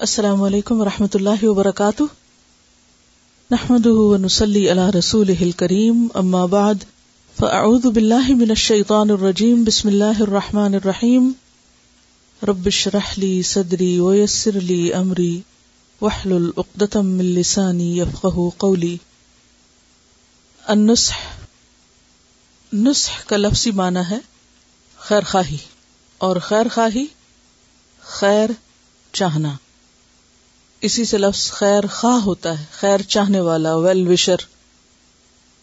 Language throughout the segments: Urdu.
السلام علیکم و رحمۃ اللہ وبرکاتہ۔ نحمد ونسلی علی رسول کریم اما بعد، فاعوذ باللہ من الشیطان الرجیم، بسم اللہ الرحمن الرحیم۔ رب اشرح لی صدری ویسر لی امری، واحلل عقدۃ من لسانی یفقهوا قولی۔ النصح، نصح کا لفظی معنی ہے خیر خواہی، اور خیر خواہی، خیر چاہنا۔ اسی سے لفظ خیر خواہ ہوتا ہے، خیر چاہنے والا ویل وشر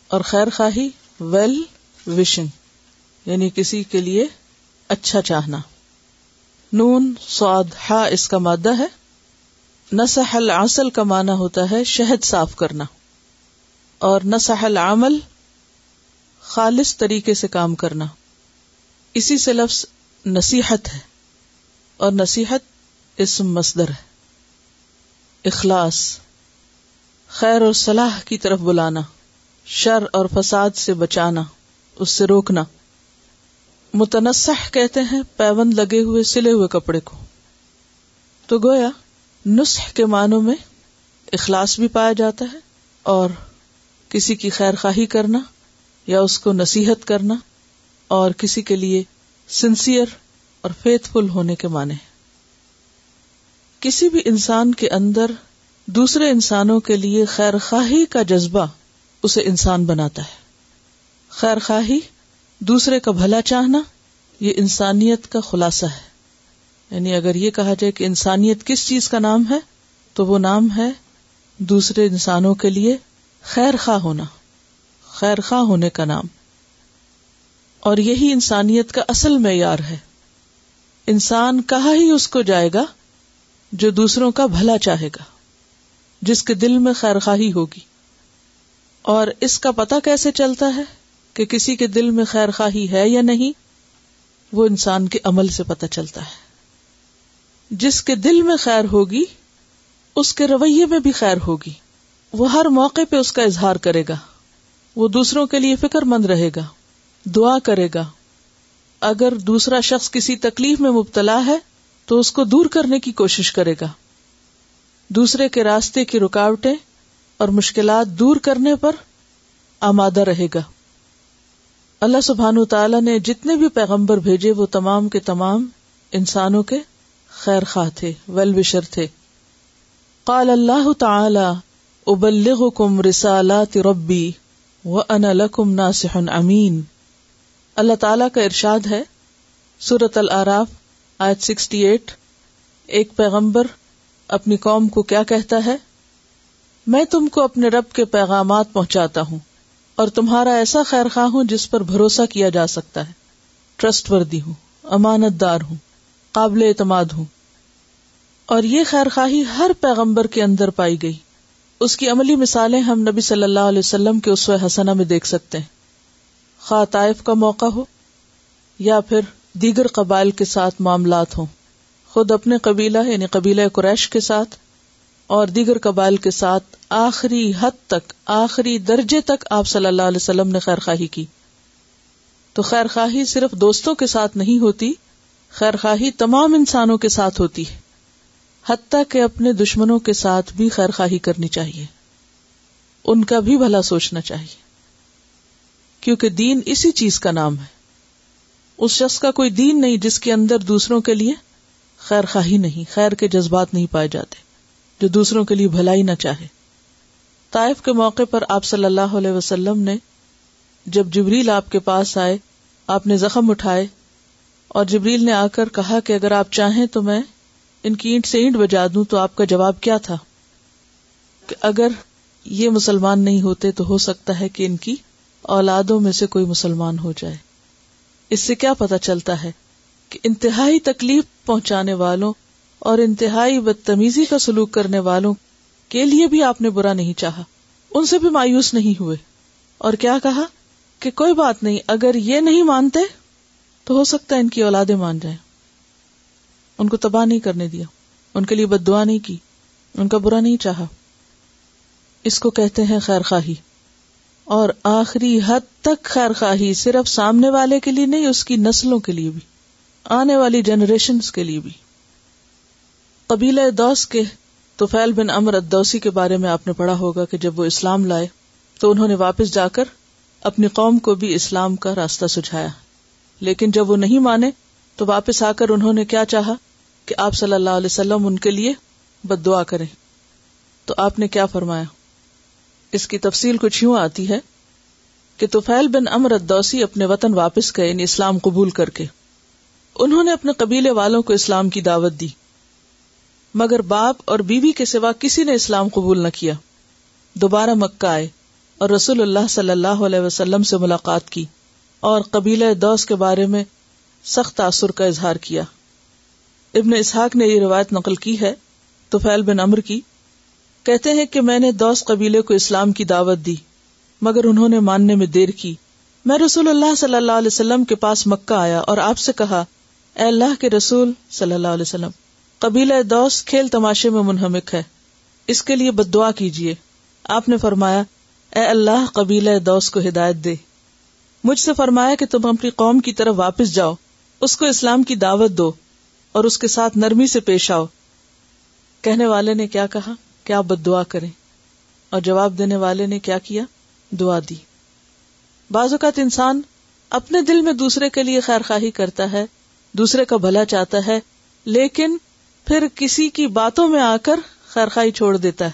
اور خیر خواہی ویل وشنگ یعنی کسی کے لیے اچھا چاہنا. نون سعد ہا، اس کا مادہ ہے. نسح العسل کا معنی ہوتا ہے شہد صاف کرنا. اور نسح العمل، خالص طریقے سے کام کرنا. اسی سے لفظ نصیحت ہے. اور نصیحت اسم مصدر ہے. اخلاص، خیر اور صلاح کی طرف بلانا، شر اور فساد سے بچانا، اس سے روکنا۔ متنسح کہتے ہیں پیون لگے ہوئے، سلے ہوئے کپڑے کو۔ تو گویا نسخ کے معنوں میں اخلاص بھی پایا جاتا ہے اور کسی کی خیر خواہی کرنا یا اس کو نصیحت کرنا اور کسی کے لیے سنسیئر اور فیتھ فل ہونے کے معنی ہیں۔ کسی بھی انسان کے اندر دوسرے انسانوں کے لیے خیر خواہی کا جذبہ اسے انسان بناتا ہے۔ خیر خواہی، دوسرے کا بھلا چاہنا، یہ انسانیت کا خلاصہ ہے۔ یعنی اگر یہ کہا جائے کہ انسانیت کس چیز کا نام ہے، تو وہ نام ہے دوسرے انسانوں کے لیے خیر خواہ ہونا، خیر خواہ ہونے کا نام۔ اور یہی انسانیت کا اصل معیار ہے۔ انسان کہا ہی اس کو جائے گا جو دوسروں کا بھلا چاہے گا، جس کے دل میں خیر خواہی ہوگی۔ اور اس کا پتا کیسے چلتا ہے کہ کسی کے دل میں خیر خواہی ہے یا نہیں، وہ انسان کے عمل سے پتا چلتا ہے۔ جس کے دل میں خیر ہوگی، اس کے رویے میں بھی خیر ہوگی۔ وہ ہر موقع پہ اس کا اظہار کرے گا۔ وہ دوسروں کے لیے فکر مند رہے گا، دعا کرے گا۔ اگر دوسرا شخص کسی تکلیف میں مبتلا ہے تو اس کو دور کرنے کی کوشش کرے گا۔ دوسرے کے راستے کی رکاوٹیں اور مشکلات دور کرنے پر آمادہ رہے گا۔ اللہ سبحان تعالی نے جتنے بھی پیغمبر بھیجے، وہ تمام کے تمام انسانوں کے خیر خواہ تھے، ویل وشر تھے۔ قال اللہ تعالی، ابلغکم رسالات ربی و ان لکم ناصح امین۔ اللہ تعالی کا ارشاد ہے سورت العراف آج سکسٹی ایٹ، ایک پیغمبر اپنی قوم کو کیا کہتا ہے؟ میں تم کو اپنے رب کے پیغامات پہنچاتا ہوں اور تمہارا ایسا خیر خواہ ہوں جس پر بھروسہ کیا جا سکتا ہے۔ ٹرسٹ وردی ہوں، امانت دار ہوں، قابل اعتماد ہوں۔ اور یہ خیر خواہی ہر پیغمبر کے اندر پائی گئی۔ اس کی عملی مثالیں ہم نبی صلی اللہ علیہ وسلم کے اس حسنہ میں دیکھ سکتے ہیں۔ خواہ کا موقع ہو یا پھر دیگر قبائل کے ساتھ معاملات ہوں۔ خود اپنے قبیلہ یعنی قبیلہ قریش کے ساتھ اور دیگر قبائل کے ساتھ آخری حد تک، آخری درجے تک آپ صلی اللہ علیہ وسلم نے خیر خواہی کی۔ تو خیر خواہی صرف دوستوں کے ساتھ نہیں ہوتی خیر خواہی تمام انسانوں کے ساتھ ہوتی ہے۔ حتیٰ کہ اپنے دشمنوں کے ساتھ بھی خیر خواہی کرنی چاہیے۔ ان کا بھی بھلا سوچنا چاہیے۔ کیونکہ دین اسی چیز کا نام ہے۔ اس شخص کا کوئی دین نہیں جس کے اندر دوسروں کے لیے خیر خواہی نہیں، خیر کے جذبات نہیں پائے جاتے، جو دوسروں کے لیے بھلائی نہ چاہے۔ طائف کے موقع پر آپ صلی اللہ علیہ وسلم نے جب جبریل آپ کے پاس آئے، آپ نے زخم اٹھائے اور جبریل نے آ کر کہا کہ اگر آپ چاہیں تو میں ان کی اینٹ سے اینٹ بجا دوں تو آپ کا جواب کیا تھا؟ کہ اگر یہ مسلمان نہیں ہوتے تو ہو سکتا ہے کہ ان کی اولادوں میں سے کوئی مسلمان ہو جائے۔ اس سے کیا پتا چلتا ہے کہ انتہائی تکلیف پہنچانے والوں اور انتہائی بدتمیزی کا سلوک کرنے والوں کے لیے بھی آپ نے برا نہیں چاہا۔ ان سے بھی مایوس نہیں ہوئے۔ اور کیا کہا کہ کوئی بات نہیں، اگر یہ نہیں مانتے تو ہو سکتا ہے ان کی اولادیں مان جائیں۔ ان کو تباہ نہیں کرنے دیا۔ ان کے لیے بد دعا نہیں کی۔ ان کا برا نہیں چاہا۔ اس کو کہتے ہیں خیر خواہی۔ اور آخری حد تک خیر خواہی صرف سامنے والے کے لیے نہیں، اس کی نسلوں کے لیے بھی، آنے والی جنریشن کے لیے بھی۔ قبیلہ دوس کے توفیل بن امر ادوسی کے بارے میں آپ نے پڑھا ہوگا کہ جب وہ اسلام لائے تو انہوں نے واپس جا کر اپنی قوم کو بھی اسلام کا راستہ سجھایا۔ لیکن جب وہ نہیں مانے تو واپس آ کر انہوں نے کیا چاہا؟ کہ آپ صلی اللہ علیہ وسلم ان کے لیے بد دعا کریں۔ تو آپ نے کیا فرمایا؟ اس کی تفصیل کچھ یوں آتی ہے کہ توفیل بن امر ادوسی اپنے وطن واپس گئے یعنی اسلام قبول کر کے۔ انہوں نے اپنے قبیلے والوں کو اسلام کی دعوت دی۔ مگر باپ اور بیوی کے سوا کسی نے اسلام قبول نہ کیا۔ دوبارہ مکہ آئے اور رسول اللہ صلی اللہ علیہ وسلم سے ملاقات کی اور قبیلہ دوس کے بارے میں سخت تاثر کا اظہار کیا۔ ابن اسحاق نے یہ روایت نقل کی ہے تو فیل بن امر کی۔ کہتے ہیں کہ میں نے دوس قبیلے کو اسلام کی دعوت دی، مگر انہوں نے ماننے میں دیر کی۔ میں رسول اللہ صلی اللہ علیہ وسلم کے پاس مکہ آیا اور آپ سے کہا، اے اللہ کے رسول صلی اللہ علیہ وسلم، قبیلہ دوس کھیل تماشے میں منہمک ہے۔ اس کے لیے بد دعا کیجیے آپ نے فرمایا، اے اللہ، قبیلہ دوس کو ہدایت دے۔ مجھ سے فرمایا کہ تم اپنی قوم کی طرف واپس جاؤ، اس کو اسلام کی دعوت دو اور اس کے ساتھ نرمی سے پیش آؤ۔ کہنے والے نے کیا کہا؟ کیا بد دعا کرے اور جواب دینے والے نے کیا کیا؟ دعا دی۔ بعض اوقات انسان اپنے دل میں دوسرے کے لیے خیر خواہی کرتا ہے، دوسرے کا بھلا چاہتا ہے، لیکن پھر کسی کی باتوں میں آ کر خیر خائی چھوڑ دیتا ہے۔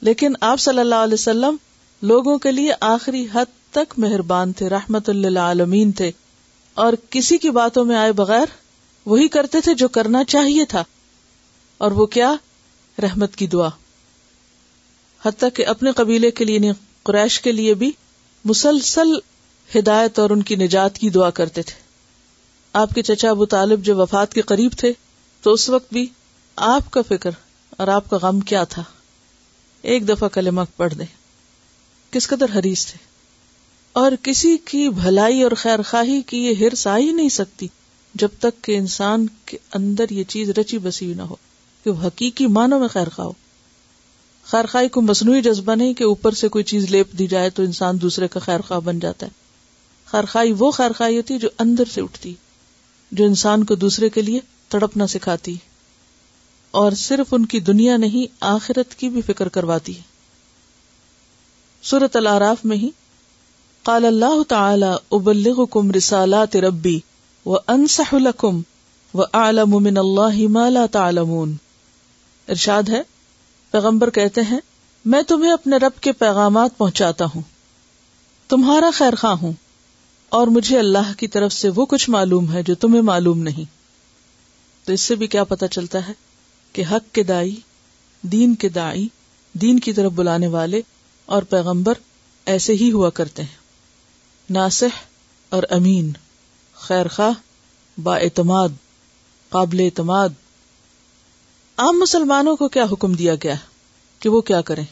لیکن آپ صلی اللہ علیہ وسلم لوگوں کے لیے آخری حد تک مہربان تھے، رحمت اللہ عالمین تھے۔ اور کسی کی باتوں میں آئے بغیر وہی کرتے تھے جو کرنا چاہیے تھا۔ اور وہ کیا؟ رحمت کی دعا۔ حتیٰ کہ اپنے قبیلے کے لیے یعنی قریش کے لیے بھی مسلسل ہدایت اور ان کی نجات کی دعا کرتے تھے۔ آپ کے چچا ابو طالب جو وفات کے قریب تھے، تو اس وقت بھی آپ کا فکر اور آپ کا غم کیا تھا؟ ایک دفعہ کلمہ پڑھ دے کس قدر حریص تھے۔ اور کسی کی بھلائی اور خیر خواہی کی یہ ہرس آ ہی نہیں سکتی جب تک کہ انسان کے اندر یہ چیز رچی بسی نہ ہو۔ کہ وہ حقیقی معنوں میں خیر خواہ خیر خواہی کو مصنوعی جذبہ نہیں کہ اوپر سے کوئی چیز لیپ دی جائے تو انسان دوسرے کا خیر خواہ بن جاتا ہے۔ خیر خواہی وہ خیر خواہی ہوتی ہے جو اندر سے اٹھتی، جو انسان کو دوسرے کے لیے تڑپنا سکھاتی۔ اور صرف ان کی دنیا نہیں، آخرت کی بھی فکر کرواتی۔ ہے سورت العراف میں ہی قال اللہ تعالی، ابلغکم رسالات ربی و انصح لکم و اعلم من اللہ ما لا تعلمون ارشاد ہے، پیغمبر کہتے ہیں، میں تمہیں اپنے رب کے پیغامات پہنچاتا ہوں۔ تمہارا خیر خواہ ہوں، اور مجھے اللہ کی طرف سے وہ کچھ معلوم ہے جو تمہیں معلوم نہیں۔ تو اس سے بھی کیا پتا چلتا ہے کہ حق کے دائی، دین کے دائی، دین کی طرف بلانے والے اور پیغمبر ایسے ہی ہوا کرتے ہیں۔ ناسح اور امین، خیر خواہ، با اعتماد، قابل اعتماد۔ عام مسلمانوں کو کیا حکم دیا گیا کہ وہ کیا کریں؟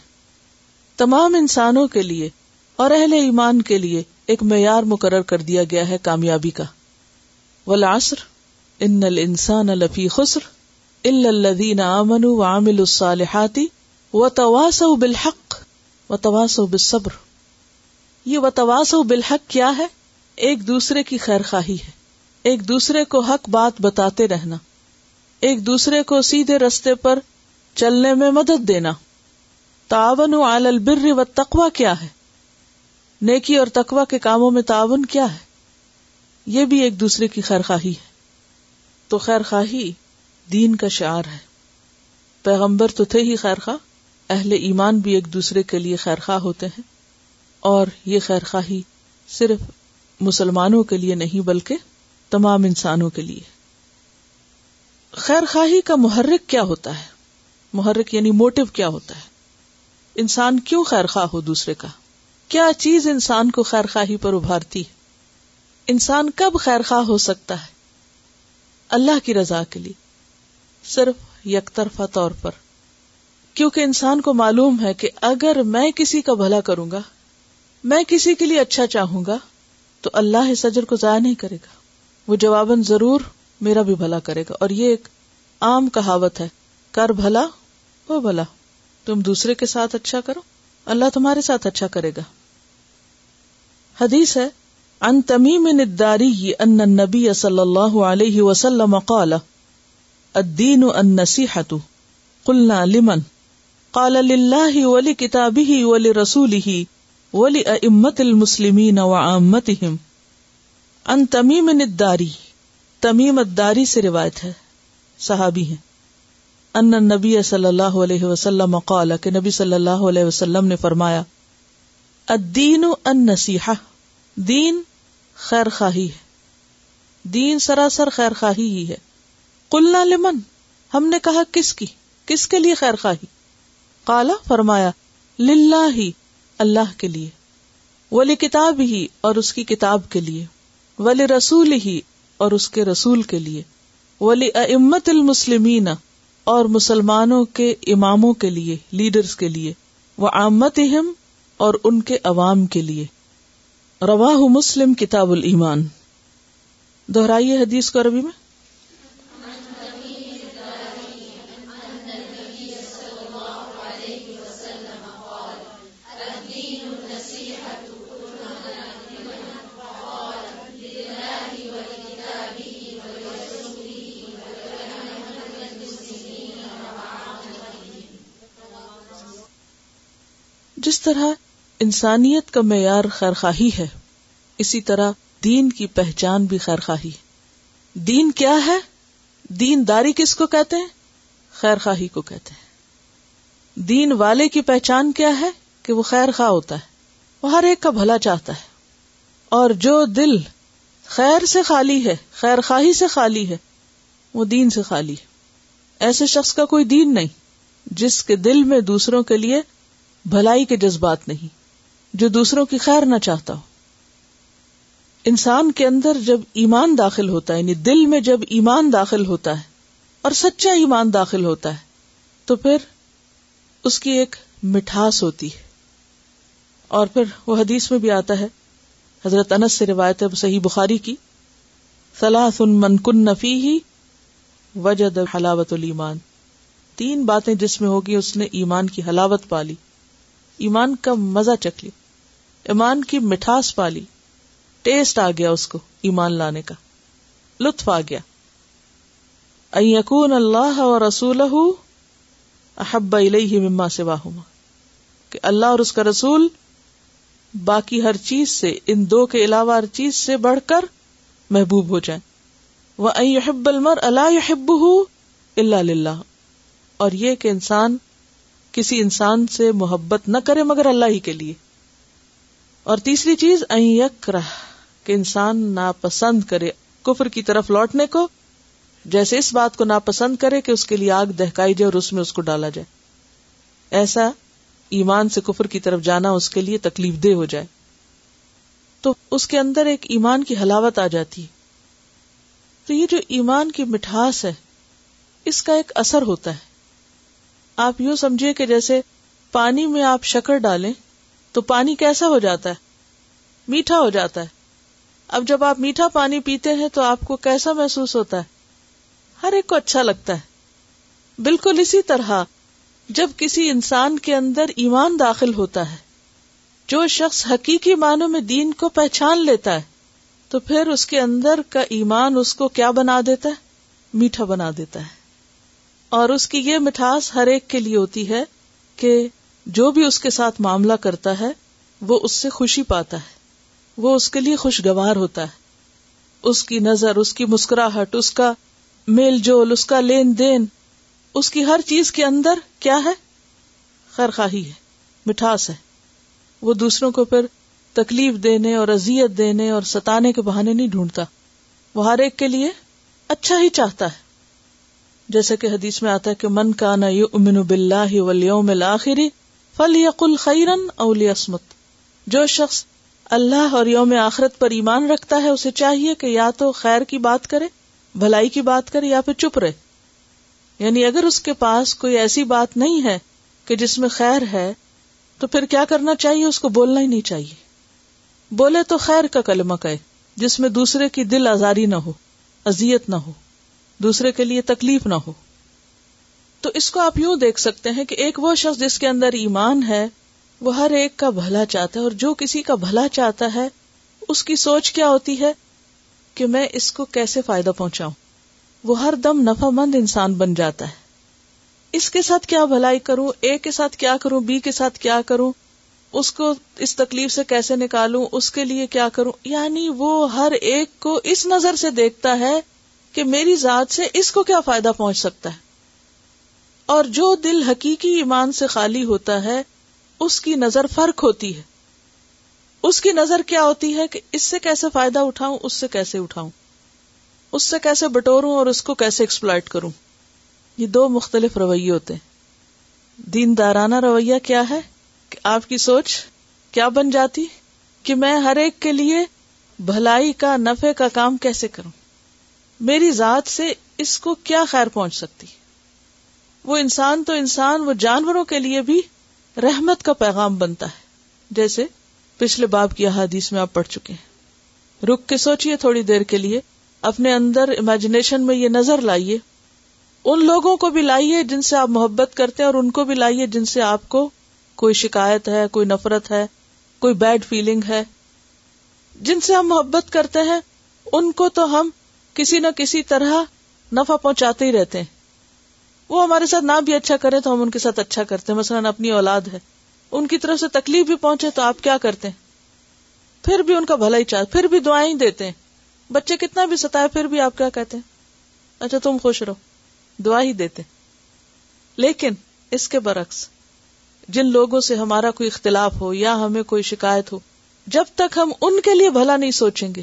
تمام انسانوں کے لیے اور اہل ایمان کے لیے ایک معیار مقرر کر دیا گیا ہے کامیابی کا۔ ولاسر ان الانسان لفی خسر الا الذين امنوا وعملوا الصالحات وتواصوا بالحق وتواصوا بالصبر۔ یہ وتواصوا بالحق کیا ہے؟ ایک دوسرے کی خیر خواہی ہے۔ ایک دوسرے کو حق بات بتاتے رہنا۔ ایک دوسرے کو سیدھے رستے پر چلنے میں مدد دینا۔ تعاون علی البر والتقوى کیا ہے؟ نیکی اور تقوی کے کاموں میں تعاون کیا ہے؟ یہ بھی ایک دوسرے کی خیر خواہی ہے۔ تو خیر خواہی دین کا شعار ہے۔ پیغمبر تو تھے ہی خیر خواہ اہل ایمان بھی ایک دوسرے کے لیے خیر خواہ ہوتے ہیں۔ اور یہ خیر خواہی صرف مسلمانوں کے لیے نہیں، بلکہ تمام انسانوں کے لیے۔ خیر خواہی کا محرک کیا ہوتا ہے؟ محرک یعنی موٹو کیا ہوتا ہے؟ انسان کیوں خیر خواہ ہو دوسرے کا؟ کیا چیز انسان کو خیر خواہی پر ابھارتی انسان کب خیر خواہ ہو سکتا ہے؟ اللہ کی رضا کے لیے، صرف یک طرفہ طور پر۔ کیونکہ انسان کو معلوم ہے کہ اگر میں کسی کا بھلا کروں گا، میں کسی کے لیے اچھا چاہوں گا، تو اللہ اس اجر کو ضائع نہیں کرے گا۔ وہ جواباً ضرور میرا بھی بھلا کرے گا۔ اور یہ ایک عام کہاوت ہے، کر بھلا وہ بھلا۔ تم دوسرے کے ساتھ اچھا کرو، اللہ تمہارے ساتھ اچھا کرے گا۔ حدیث ہے ان تمیم نداری ان نبی صلی اللہ علیہ وسلم قال، الدین النصیحت قلنا لمن؟ قال للہ ولی کتابی ولی رسول ولی امت المسلمین وعامتهم ان تمیم الداری۔ تمیم الداری سے روایت ہے۔ صحابی ہیں۔ ان نبی صلی اللہ علیہ وسلم قال، کہ نبی صلی اللہ علیہ وسلم نے فرمایا، الدین النصیحہ، دین خیر خواہی ہے۔ دین سراسر خیر خواہی ہی ہے۔ قلنا لمن، ہم نے کہا، کس کی؟ کس کے لیے خیر خواہی کالا فرمایا، للہ ہی اللہ کے لیے۔ ولی کتاب ہی اور اس کی کتاب کے لیے۔ ولی رسول ہی اور اس کے رسول کے لیے۔ ولی امت المسلمین، اور مسلمانوں کے اماموں کے لیے، لیڈرز کے لیے۔ وہ آمت اور ان کے عوام کے لیے۔ رواہ مسلم کتاب المان دہرائیے حدیث کو عربی میں۔ جس طرح انسانیت کا معیار خیرخواہی ہے، اسی طرح دین کی پہچان بھی خیر خواہی دین کیا ہے؟ دین داری کس کو کہتے ہیں؟ خیر خواہی کو کہتے ہیں۔ دین والے کی پہچان کیا ہے؟ کہ وہ خیر خواہ ہوتا ہے، وہ ہر ایک کا بھلا چاہتا ہے۔ اور جو دل خیر سے خالی ہے خیر خواہی سے خالی ہے، وہ دین سے خالی ہے۔ ایسے شخص کا کوئی دین نہیں، جس کے دل میں دوسروں کے لیے بھلائی کے جذبات نہیں، جو دوسروں کی خیر نہ چاہتا ہو۔ انسان کے اندر جب ایمان داخل ہوتا ہے یعنی دل میں جب ایمان داخل ہوتا ہے اور سچا ایمان داخل ہوتا ہے، تو پھر اس کی ایک مٹھاس ہوتی ہے۔ اور پھر وہ حدیث میں بھی آتا ہے، حضرت انس سے روایت ہے صحیح بخاری کی صلاح من کن نفی ہی وجد حلاوت المان تین باتیں جس میں ہوگی، اس نے ایمان کی حلاوت پالی۔ ایمان کا مزہ چکھ لی، ایمان کی مٹھاس پالی ٹیسٹ آ گیا اس کو ایمان لانے کا، لطف آ گیا۔ یقون اللہ اور رسول احب مما سے کہ اللہ اور اس کا رسول باقی ہر چیز سے، ان دو کے علاوہ ہر چیز سے بڑھ کر محبوب ہو جائے وہ احب المر اللہ اللہ اور یہ کہ انسان کسی انسان سے محبت نہ کرے مگر اللہ ہی کے لیے۔ اور تیسری چیز کہ انسان ناپسند کرے کفر کی طرف لوٹنے کو، جیسے اس بات کو ناپسند کرے کہ اس کے لیے آگ دہکائی جائے اور اس میں اس کو ڈالا جائے۔ ایسا ایمان سے کفر کی طرف جانا اس کے لیے تکلیف دہ ہو جائے۔ تو اس کے اندر ایک ایمان کی ہلاوت آ جاتی۔ ہے تو یہ جو ایمان کی مٹھاس ہے، اس کا ایک اثر ہوتا ہے۔ آپ یوں سمجھے کہ جیسے پانی میں آپ شکر ڈالیں تو پانی کیسا ہو جاتا ہے؟ میٹھا ہو جاتا ہے۔ اب جب آپ میٹھا پانی پیتے ہیں تو آپ کو کیسا محسوس ہوتا ہے؟ ہر ایک کو اچھا لگتا ہے۔ بالکل اسی طرح جب کسی انسان کے اندر ایمان داخل ہوتا ہے، جو شخص حقیقی معنوں میں دین کو پہچان لیتا ہے، تو پھر اس کے اندر کا ایمان اس کو کیا بنا دیتا ہے؟ میٹھا بنا دیتا ہے۔ اور اس کی یہ مٹھاس ہر ایک کے لیے ہوتی ہے کہ جو بھی اس کے ساتھ معاملہ کرتا ہے، وہ اس سے خوشی پاتا ہے۔ وہ اس کے لیے خوشگوار ہوتا ہے۔ اس کی نظر، اس کی مسکراہٹ، اس کا میل جول، اس کا لین دین، اس کی ہر چیز کے اندر کیا ہے؟ خیر خواہی ہے، مٹھاس ہے۔ وہ دوسروں کو پھر تکلیف دینے اور اذیت دینے اور ستانے کے بہانے نہیں ڈھونڈتا۔ وہ ہر ایک کے لیے اچھا ہی چاہتا ہے۔ جیسے کہ حدیث میں آتا ہے کہ من کا نا یو امن بلّہ ولیوم الآخری فل یقل خیرن اولی عصمت جو شخص اللہ اور یوم آخرت پر ایمان رکھتا ہے، اسے چاہیے کہ یا تو خیر کی بات کرے، بھلائی کی بات کرے، یا پھر چپ رہے۔ یعنی اگر اس کے پاس کوئی ایسی بات نہیں ہے کہ جس میں خیر ہے، تو پھر کیا کرنا چاہیے؟ اس کو بولنا ہی نہیں چاہیے۔ بولے تو خیر کا کلمہ کہے، جس میں دوسرے کی دل آزاری نہ ہو ازیت نہ ہو۔ دوسرے کے لیے تکلیف نہ ہو۔ تو اس کو آپ یوں دیکھ سکتے ہیں کہ ایک وہ شخص جس کے اندر ایمان ہے، وہ ہر ایک کا بھلا چاہتا ہے اور جو کسی کا بھلا چاہتا ہے، اس کی سوچ کیا ہوتی ہے؟ کہ میں اس کو کیسے فائدہ پہنچاؤں؟ وہ ہر دم نفع مند انسان بن جاتا ہے۔ اس کے ساتھ کیا بھلائی کروں؟ اے کے ساتھ کیا کروں؟ بی کے ساتھ کیا کروں؟ اس کو اس تکلیف سے کیسے نکالوں؟ اس کے لیے کیا کروں؟ یعنی وہ ہر ایک کو اس نظر سے دیکھتا ہے کہ میری ذات سے اس کو کیا فائدہ پہنچ سکتا ہے؟ اور جو دل حقیقی ایمان سے خالی ہوتا ہے، اس کی نظر فرق ہوتی ہے۔ اس کی نظر کیا ہوتی ہے کہ اس سے کیسے فائدہ اٹھاؤں، اس سے کیسے اٹھاؤں۔ اس سے کیسے بٹوروں اور اس کو کیسے ایکسپلائٹ کروں۔ یہ دو مختلف رویے ہوتے ہیں۔ دین دارانہ رویہ کیا ہے؟ کہ آپ کی سوچ کیا بن جاتی؟ کہ میں ہر ایک کے لیے بھلائی کا نفے کا کام کیسے کروں؟ میری ذات سے اس کو کیا خیر پہنچ سکتی؟ وہ انسان تو انسان، وہ جانوروں کے لیے بھی رحمت کا پیغام بنتا ہے۔ جیسے پچھلے باب کی احادیث میں آپ پڑھ چکے ہیں۔ رک کے سوچئے تھوڑی دیر کے لیے، اپنے اندر امیجنیشن میں یہ نظر لائیے۔ ان لوگوں کو بھی لائیے جن سے آپ محبت کرتے ہیں اور ان کو بھی لائیے جن سے آپ کو کوئی شکایت ہے، کوئی نفرت ہے، کوئی بیڈ فیلنگ ہے۔ جن سے ہم محبت کرتے ہیں، ان کو تو ہم کسی نہ کسی طرح نفع پہنچاتے ہی رہتے ہیں۔ وہ ہمارے ساتھ نہ بھی اچھا کرے تو ہم ان کے ساتھ اچھا کرتے ہیں۔ مثلاً اپنی اولاد ہے۔ ان کی طرف سے تکلیف بھی پہنچے تو آپ کیا کرتے ہیں؟ پھر بھی ان کا بھلا ہی چاہتے پھر بھی دعائیں ہی دیتے ہیں۔ بچے کتنا بھی ستائے پھر بھی آپ کیا کہتے ہیں؟ اچھا تم خوش رہو۔ دعا ہی دیتے لیکن اس کے برعکس، جن لوگوں سے ہمارا کوئی اختلاف ہو یا ہمیں کوئی شکایت ہو، جب تک ہم ان کے لیے بھلا نہیں سوچیں گے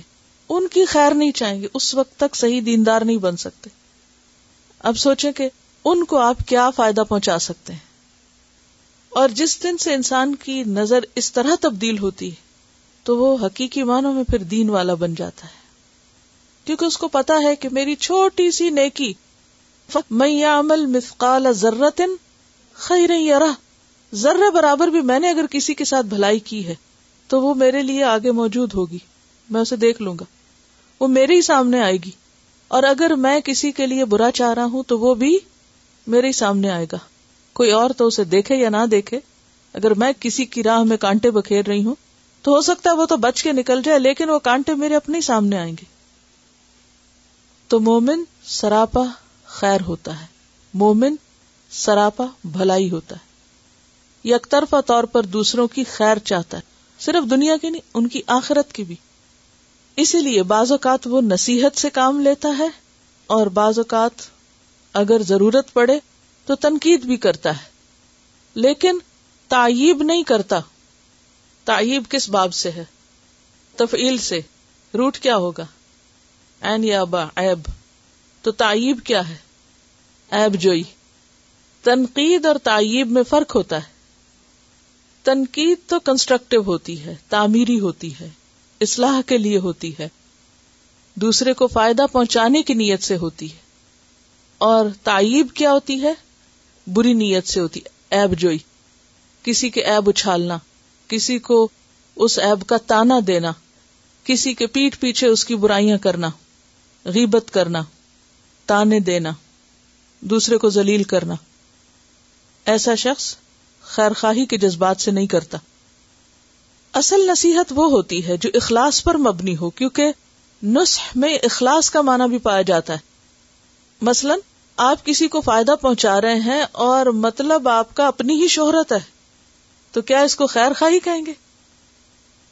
ان کی خیر نہیں چاہیں گے، اس وقت تک صحیح دیندار نہیں بن سکتے۔ اب سوچیں کہ ان کو آپ کیا فائدہ پہنچا سکتے ہیں۔ اور جس دن سے انسان کی نظر اس طرح تبدیل ہوتی ہے تو وہ حقیقی معنوں میں پھر دین والا بن جاتا ہے۔ کیونکہ اس کو پتا ہے کہ میری چھوٹی سی نیکی میں عمل مسقال ضرورت خیر ذرے برابر بھی میں نے اگر کسی کے ساتھ بھلائی کی ہے، تو وہ میرے لیے آگے موجود ہوگی۔ میں اسے دیکھ لوں گا۔ وہ میرے ہی سامنے آئے گی۔ اور اگر میں کسی کے لیے برا چاہ رہا ہوں تو وہ بھی میرے ہی سامنے آئے گا۔ کوئی اور تو اسے دیکھے یا نہ دیکھے۔ اگر میں کسی کی راہ میں کانٹے بکھیر رہی ہوں تو ہو سکتا ہے وہ تو بچ کے نکل جائے، لیکن وہ کانٹے میرے اپنے سامنے آئیں گے۔ تو مومن سراپا خیر ہوتا ہے۔ مومن سراپا بھلائی ہوتا ہے۔ یک طرفہ طور پر دوسروں کی خیر چاہتا ہے، صرف دنیا کی نہیں، ان کی آخرت کی بھی۔ اسی لیے بعض اوقات وہ نصیحت سے کام لیتا ہے اور بعض اوقات اگر ضرورت پڑے تو تنقید بھی کرتا ہے۔ لیکن تعیب نہیں کرتا۔ تعیب کس باب سے ہے؟ تفعیل سے۔ روٹ کیا ہوگا؟ این یا با ایب تو تعیب کیا ہے؟ ایب جوئی۔ تنقید اور تعیب میں فرق ہوتا ہے۔ تنقید تو کنسٹرکٹیو ہوتی ہے، تعمیری ہوتی ہے۔ اصلاح کے لیے ہوتی ہے۔ دوسرے کو فائدہ پہنچانے کی نیت سے ہوتی ہے۔ اور تعیب کیا ہوتی ہے؟ بری نیت سے ہوتی ایب جوئی۔ کسی کے ایب اچھالنا، کسی کو اس ایب کا تانا دینا، کسی کے پیٹ پیچھے اس کی برائیاں کرنا، غیبت کرنا، تانے دینا، دوسرے کو ذلیل کرنا۔ ایسا شخص خیر خواہی کے جذبات سے نہیں کرتا۔ اصل نصیحت وہ ہوتی ہے جو اخلاص پر مبنی ہو، کیونکہ نسخ میں اخلاص کا معنی بھی پایا جاتا ہے۔ مثلاً، آپ کسی کو فائدہ پہنچا رہے ہیں اور مطلب آپ کا اپنی ہی شہرت ہے، تو کیا اس کو خیر خواہی کہیں گے؟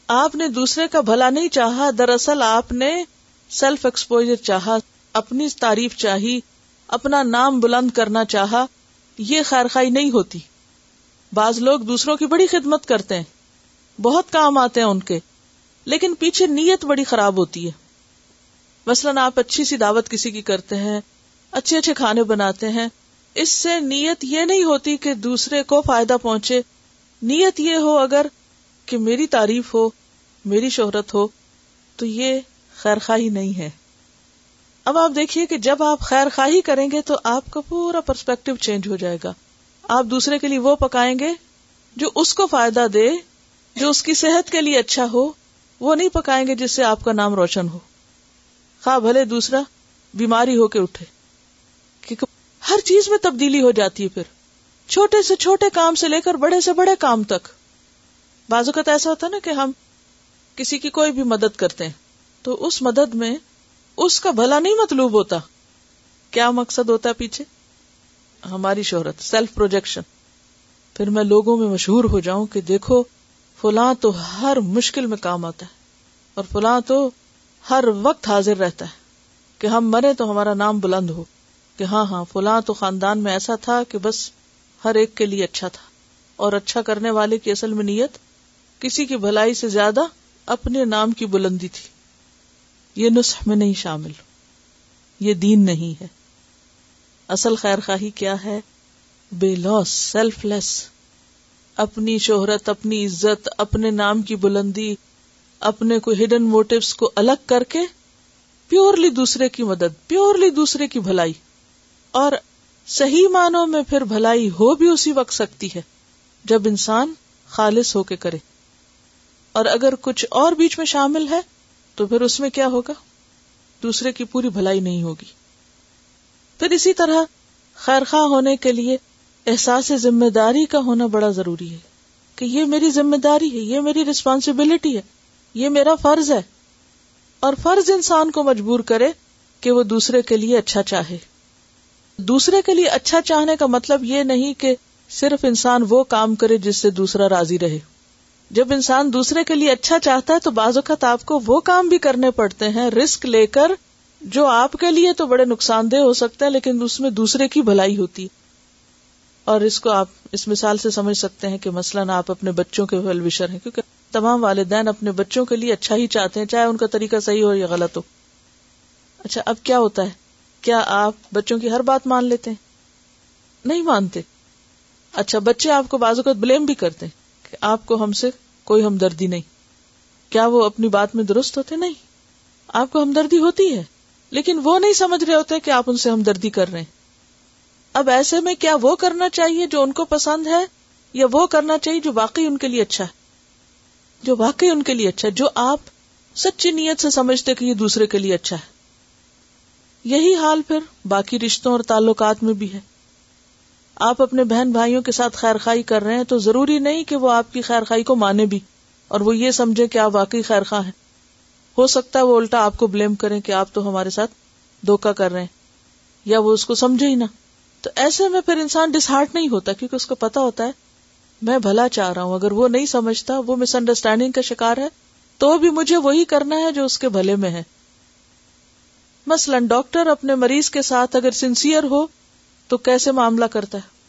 آپ نے دوسرے کا بھلا نہیں چاہا، دراصل آپ نے سیلف ایکسپوجر چاہا، اپنی تعریف چاہی، اپنا نام بلند کرنا چاہا، یہ خیر خائی نہیں ہوتی۔ بعض لوگ دوسروں کی بڑی خدمت کرتے ہیں۔ بہت کام آتے ہیں ان کے، لیکن پیچھے نیت بڑی خراب ہوتی ہے۔ مثلاً آپ اچھی سی دعوت کسی کی کرتے ہیں، اچھے اچھے کھانے بناتے ہیں، اس سے نیت یہ نہیں ہوتی کہ دوسرے کو فائدہ پہنچے۔ نیت یہ ہو اگر کہ میری تعریف ہو، میری شہرت ہو، تو یہ خیر خواہی نہیں ہے۔ اب آپ دیکھیے کہ جب آپ خیر خواہی کریں گے تو آپ کا پورا پرسپیکٹو چینج ہو جائے گا۔ آپ دوسرے کے لیے وہ پکائیں گے جو اس کو فائدہ دے جو اس کی صحت کے لیے اچھا ہو، وہ نہیں پکائیں گے جس سے آپ کا نام روشن ہو۔ خواہ بھلے دوسرا، بیماری ہو کے اٹھے۔ کیونکہ ہر چیز میں تبدیلی ہو جاتی ہے پھر۔ چھوٹے سے چھوٹے کام سے لے کر بڑے سے بڑے کام تک۔ بازو کا ایسا ہوتا ہے نا کہ ہم کسی کی کوئی بھی مدد کرتے ہیں، تو اس مدد میں اس کا بھلا نہیں مطلوب ہوتا۔ کیا مقصد ہوتا ہے پیچھے؟ ہماری شہرت سیلف پروجیکشن پھر میں لوگوں میں مشہور ہو جاؤں کہ دیکھو فلاں تو ہر مشکل میں کام آتا ہے اور فلاں تو ہر وقت حاضر رہتا ہے کہ ہم مرے تو ہمارا نام بلند ہو کہ ہاں ہاں فلاں تو خاندان میں ایسا تھا کہ بس ہر ایک کے لیے اچھا تھا اور اچھا کرنے والے کی اصل میں نیت کسی کی بھلائی سے زیادہ اپنے نام کی بلندی تھی۔ یہ نسخ میں نہیں شامل۔ یہ دین نہیں ہے۔ اصل خیر خواہی کیا ہے؟ بے لوس سیلف لیس اپنی شہرت، اپنی عزت، اپنے نام کی بلندی، اپنے کو ہڈن موٹیوس کو الگ کر کے پیورلی دوسرے کی مدد پیورلی دوسرے کی بھلائی۔ اور صحیح معنوں میں پھر بھلائی ہو بھی اسی وقت سکتی ہے، جب انسان خالص ہو کے کرے۔ اور اگر کچھ اور بیچ میں شامل ہے، تو پھر اس میں کیا ہوگا؟ دوسرے کی پوری بھلائی نہیں ہوگی۔ پھر اسی طرح خیر خواہ ہونے کے لیے احساس ذمہ داری کا ہونا بڑا ضروری ہے کہ یہ میری ذمہ داری ہے، یہ میری ریسپانسبلٹی ہے، یہ میرا فرض ہے۔ اور فرض انسان کو مجبور کرے کہ وہ دوسرے کے لیے اچھا چاہے۔ دوسرے کے لیے اچھا چاہنے کا مطلب یہ نہیں کہ صرف انسان وہ کام کرے جس سے دوسرا راضی رہے۔ جب انسان دوسرے کے لیے اچھا چاہتا ہے تو بعض اوقات آپ کو وہ کام بھی کرنے پڑتے ہیں، رسک لے کر جو آپ کے لیے تو بڑے نقصان دہ ہو سکتا ہے، لیکن اس میں دوسرے کی بھلائی ہوتی اور اس کو آپ اس مثال سے سمجھ سکتے ہیں کہ مثلاً آپ اپنے بچوں کے ویل وشر ہیں، کیونکہ تمام والدین اپنے بچوں کے لیے اچھا ہی چاہتے ہیں، چاہے ان کا طریقہ صحیح ہو یا غلط ہو۔ اچھا اب کیا ہوتا ہے؟ کیا آپ بچوں کی ہر بات مان لیتے ہیں؟ نہیں مانتے۔ اچھا بچے آپ کو بازو کا بلیم بھی کرتے کہ آپ کو ہم سے کوئی ہمدردی نہیں۔ کیا وہ اپنی بات میں درست ہوتے؟ نہیں۔ آپ کو ہمدردی ہوتی ہے، لیکن وہ نہیں سمجھ رہے ہوتے کہ آپ ان سے ہمدردی کر رہے ہیں۔ اب ایسے میں کیا وہ کرنا چاہیے جو ان کو پسند ہے یا وہ کرنا چاہیے جو واقعی ان کے لیے اچھا ہے؟ جو واقعی ان کے لیے اچھا ہے، جو آپ سچی نیت سے سمجھتے کہ یہ دوسرے کے لیے اچھا ہے۔ یہی حال پھر باقی رشتوں اور تعلقات میں بھی ہے۔ آپ اپنے بہن بھائیوں کے ساتھ خیر خائی کر رہے ہیں تو ضروری نہیں کہ وہ آپ کی خیر خائی کو مانے بھی اور وہ یہ سمجھے کہ آپ واقعی خیر خواہ ہیں۔ ہو سکتا ہے وہ الٹا آپ کو بلیم کریں کہ آپ تو ہمارے ساتھ دھوکا کر رہے ہیں یا وہ اس کو سمجھے ہی نہ۔ تو ایسے میں پھر انسان ڈس ہارٹ نہیں ہوتا کیونکہ اس کو پتا ہوتا ہے، میں بھلا چاہ رہا ہوں، اگر وہ نہیں سمجھتا، وہ مس انڈرسٹینڈنگ کا شکار ہے، تو بھی مجھے وہی کرنا ہے جو اس کے بھلے میں ہے۔ مثلاً ڈاکٹر اپنے مریض کے ساتھ اگر سنسیئر ہو، تو کیسے معاملہ کرتا ہے؟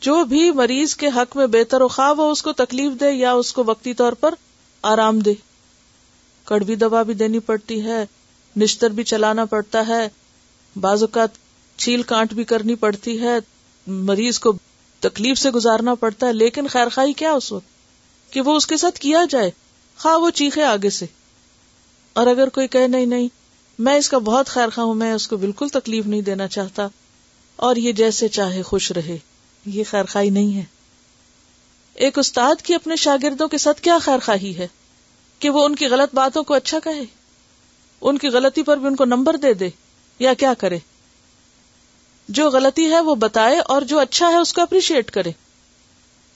جو بھی مریض کے حق میں بہتر و خواہ وہ اس کو تکلیف دے یا اس کو وقتی طور پر آرام دے۔ کڑوی دوا بھی دینی پڑتی ہے، نشتر بھی چلانا پڑتا ہے۔ بعض اوقات چھیل کانٹ بھی کرنی پڑتی ہے، مریض کو تکلیف سے گزارنا پڑتا ہے، لیکن خیر خائی کیا اس وقت؟ کہ وہ اس کے ساتھ کیا جائے؟ خواہ وہ چیخے آگے سے۔ اور اگر کوئی کہے، نہیں نہیں، میں اس کا بہت خیر خواہ ہوں، میں اس کو بالکل تکلیف نہیں دینا چاہتا۔ اور یہ جیسے چاہے خوش رہے، یہ خیر خائی نہیں ہے۔ ایک استاد کی اپنے شاگردوں کے ساتھ کیا خیر خواہی ہے؟ کہ وہ ان کی غلط باتوں کو اچھا کہے، ان کی غلطی پر بھی ان کو نمبر دے دے، یا کیا کرے؟ جو غلطی ہے وہ بتائے اور جو اچھا ہے اس کو اپریشیٹ کرے۔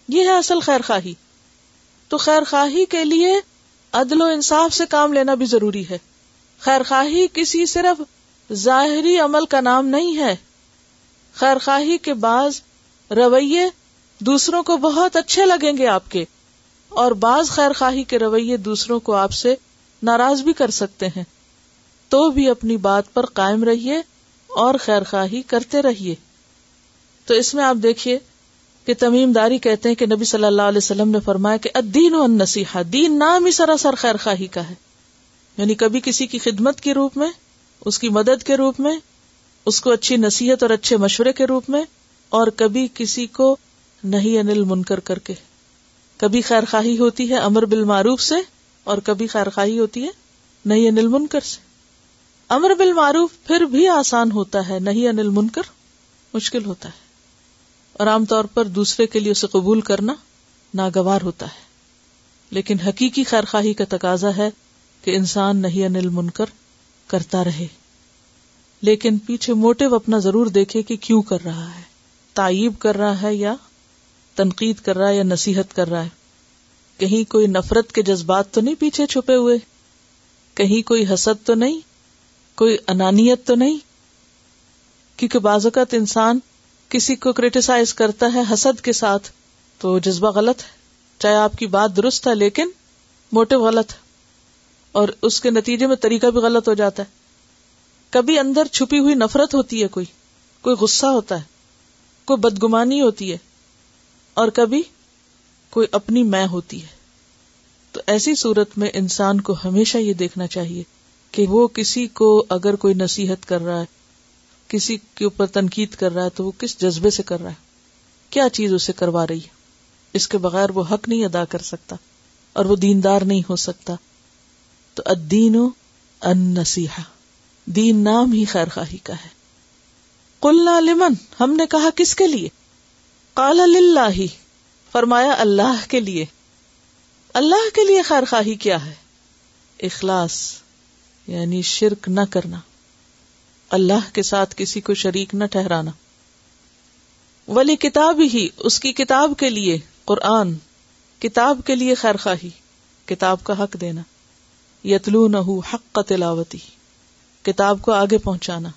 یہ ہے اصل خیر خواہی۔ تو خیر خواہی کے لیے عدل و انصاف سے کام لینا بھی ضروری ہے۔ خیر خواہی کسی صرف ظاہری عمل کا نام نہیں ہے۔ خیر خواہی کے بعض رویے دوسروں کو بہت اچھے لگیں گے آپ کے، اور بعض خیر خواہی کے رویے دوسروں کو آپ سے ناراض بھی کر سکتے ہیں۔ تو بھی اپنی بات پر قائم رہیے۔ اور خیر خواہی کرتے رہیے۔ تو اس میں آپ دیکھیے کہ تمیم داری کہتے ہیں کہ نبی صلی اللہ علیہ وسلم نے فرمایا کہ ادین و نصیحہ دین نام ہی سراسر خیر خواہی کا ہے۔ یعنی کبھی کسی کی خدمت کے روپ میں، اس کی مدد کے روپ میں، اس کو اچھی نصیحت اور اچھے مشورے کے روپ میں، اور کبھی کسی کو نہیں انل منکر کر کے۔ کبھی خیر خواہی ہوتی ہے امر بالمعروف سے، اور کبھی خیر خواہی ہوتی ہے نہیں انل منکر سے۔ امر بالمعروف پھر بھی آسان ہوتا ہے نہیں انل منکر مشکل ہوتا ہے۔ اور عام طور پر دوسرے کے لیے اسے قبول کرنا ناگوار ہوتا ہے۔ لیکن حقیقی خیر خواہی کا تقاضا ہے کہ انسان نہیں انل منکر کرتا رہے۔ لیکن پیچھے موٹو اپنا ضرور دیکھے کہ کیوں کر رہا ہے۔ تعیب کر رہا ہے یا تنقید کر رہا ہے یا نصیحت کر رہا ہے۔ کہیں کوئی نفرت کے جذبات تو نہیں پیچھے چھپے ہوئے؟ کہیں کوئی حسد تو نہیں؟ کوئی انانیت تو نہیں؟ کیونکہ بعض اوقات انسان کسی کو کریٹیسائز کرتا ہے حسد کے ساتھ، تو جذبہ غلط ہے۔ چاہے آپ کی بات درست ہے، لیکن موٹو غلط ہے۔ اور اس کے نتیجے میں طریقہ بھی غلط ہو جاتا ہے۔ کبھی اندر چھپی ہوئی نفرت ہوتی ہے کوئی کوئی غصہ ہوتا ہے، کوئی بدگمانی ہوتی ہے، اور کبھی کوئی اپنی میں ہوتی ہے۔ تو ایسی صورت میں انسان کو ہمیشہ یہ دیکھنا چاہیے۔ کہ وہ کسی کو اگر کوئی نصیحت کر رہا ہے، کسی کے اوپر تنقید کر رہا ہے، تو وہ کس جذبے سے کر رہا ہے؟ کیا چیز اسے کروا رہی ہے؟ اس کے بغیر وہ حق نہیں ادا کر سکتا اور وہ دیندار نہیں ہو سکتا۔ تو ادین ان نصیحا دین نام ہی خیر خواہی کا ہے۔ قلنا لمن، ہم نے کہا کس کے لیے؟ قال اللہ فرمایا اللہ کے لیے۔ اللہ کے لیے خیر خواہی کیا ہے؟ اخلاص۔ یعنی شرک نہ کرنا۔ اللہ کے ساتھ کسی کو شریک نہ ٹھہرانا۔ ولی کتاب ہی، اس کی کتاب کے لیے قرآن، کتاب کے لیے خیر خواہی کتاب کا حق دینا۔ یتلو نہ حق کا تلاوتی، کتاب کو آگے پہنچانا۔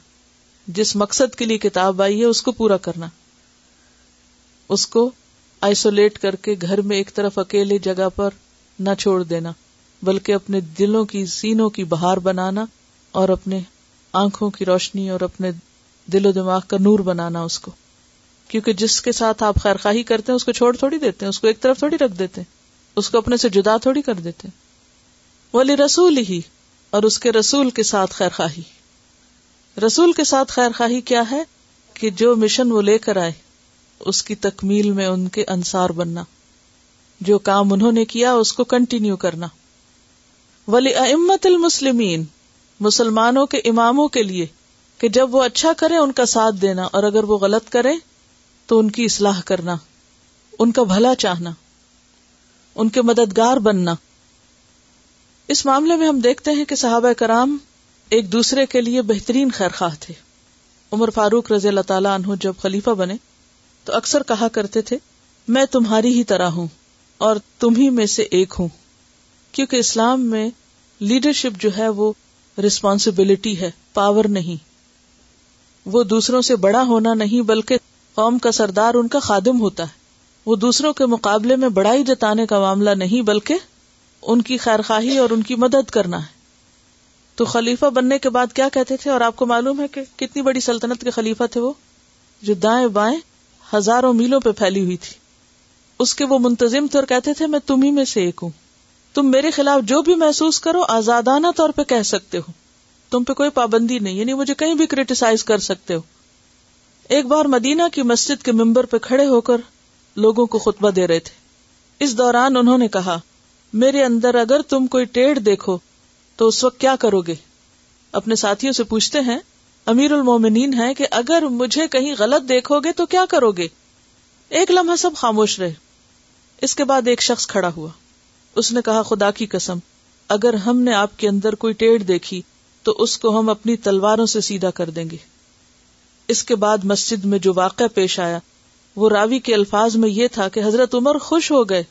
جس مقصد کے لیے کتاب آئی ہے، اس کو پورا کرنا۔ اس کو آئسولیٹ کر کے گھر میں ایک طرف اکیلے جگہ پر نہ چھوڑ دینا۔ بلکہ اپنے دلوں کی سینوں کی بہار بنانا اور اپنے آنکھوں کی روشنی اور اپنے دل و دماغ کا نور بنانا اس کو۔ کیونکہ جس کے ساتھ آپ خیر خواہی کرتے ہیں، اس کو چھوڑ تھوڑی دیتے ہیں، اس کو ایک طرف تھوڑی رکھ دیتے ہیں، اس کو اپنے سے جدا تھوڑی کر دیتے ولی رسول ہی اور اس کے رسول کے ساتھ خیر خواہی۔ رسول کے ساتھ خیر خواہی کیا ہے؟ کہ جو مشن وہ لے کر آئے، اس کی تکمیل میں ان کے انصار بننا۔ جو کام انہوں نے کیا، اس کو کنٹینیو کرنا۔ ولی امت المسلمین، مسلمانوں کے اماموں کے لیے کہ جب وہ اچھا کرے ان کا ساتھ دینا اور اگر وہ غلط کرے تو ان کی اصلاح کرنا، ان کا بھلا چاہنا، ان کے مددگار بننا۔ اس معاملے میں ہم دیکھتے ہیں کہ صحابہ کرام ایک دوسرے کے لیے بہترین خیر خواہ تھے۔ عمر فاروق رضی اللہ تعالیٰ عنہ جب خلیفہ بنے تو اکثر کہا کرتے تھے، میں تمہاری ہی طرح ہوں اور تم ہی میں سے ایک ہوں۔ کیونکہ اسلام میں لیڈرشپ جو ہے وہ ریسپانسبلٹی ہے پاور نہیں۔ وہ دوسروں سے بڑا ہونا نہیں، بلکہ قوم کا سردار ان کا خادم ہوتا ہے۔ وہ دوسروں کے مقابلے میں بڑائی جتانے کا معاملہ نہیں، بلکہ ان کی خیر خواہی اور ان کی مدد کرنا ہے۔ تو خلیفہ بننے کے بعد کیا کہتے تھے؟ اور آپ کو معلوم ہے کہ کتنی بڑی سلطنت کے خلیفہ تھے وہ، جو دائیں بائیں ہزاروں میلوں پہ پھیلی ہوئی تھی۔ اس کے وہ منتظم تھے اور کہتے تھے، میں تم ہی میں سے ایک ہوں۔ تم میرے خلاف جو بھی محسوس کرو آزادانہ طور پہ کہہ سکتے ہو۔ تم پہ کوئی پابندی نہیں یعنی مجھے کہیں بھی کریٹیسائز کر سکتے ہو۔ ایک بار مدینہ کی مسجد کے ممبر پہ کھڑے ہو کر لوگوں کو خطبہ دے رہے تھے۔ اس دوران انہوں نے کہا، میرے اندر اگر تم کوئی ٹیڑھ دیکھو، تو اس وقت کیا کرو گے؟ اپنے ساتھیوں سے پوچھتے ہیں، امیر المومنین ہے کہ اگر مجھے کہیں غلط دیکھو گے تو کیا کرو گے؟ ایک لمحہ سب خاموش رہے۔ اس کے بعد ایک شخص کھڑا ہوا۔ اس نے کہا، خدا کی قسم، اگر ہم نے آپ کے اندر کوئی ٹیڑھ دیکھی، تو اس کو ہم اپنی تلواروں سے سیدھا کر دیں گے۔ اس کے بعد مسجد میں جو واقعہ پیش آیا، وہ راوی کے الفاظ میں یہ تھا کہ حضرت عمر خوش ہو گئے۔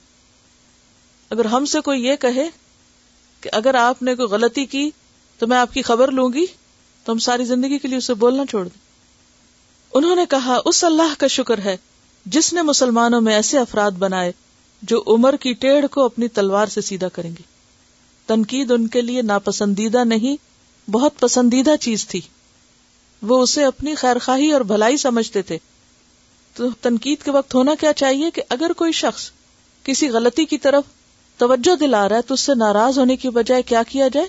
اگر ہم سے کوئی یہ کہے کہ اگر آپ نے کوئی غلطی کی، تو میں آپ کی خبر لوں گی، تو ہم ساری زندگی کے لیے اسے بولنا چھوڑ دیں۔ انہوں نے کہا، اس اللہ کا شکر ہے، جس نے مسلمانوں میں ایسے افراد بنائے جو عمر کی ٹیڑھ کو اپنی تلوار سے سیدھا کریں گے۔ تنقید ان کے لیے ناپسندیدہ نہیں، بہت پسندیدہ چیز تھی۔ وہ اسے اپنی خیر خواہی اور بھلائی سمجھتے تھے۔ تو تنقید کے وقت ہونا کیا چاہیے کہ اگر کوئی شخص کسی غلطی کی طرف توجہ دلا رہا ہے تو اس سے ناراض ہونے کی بجائے کیا کیا جائے؟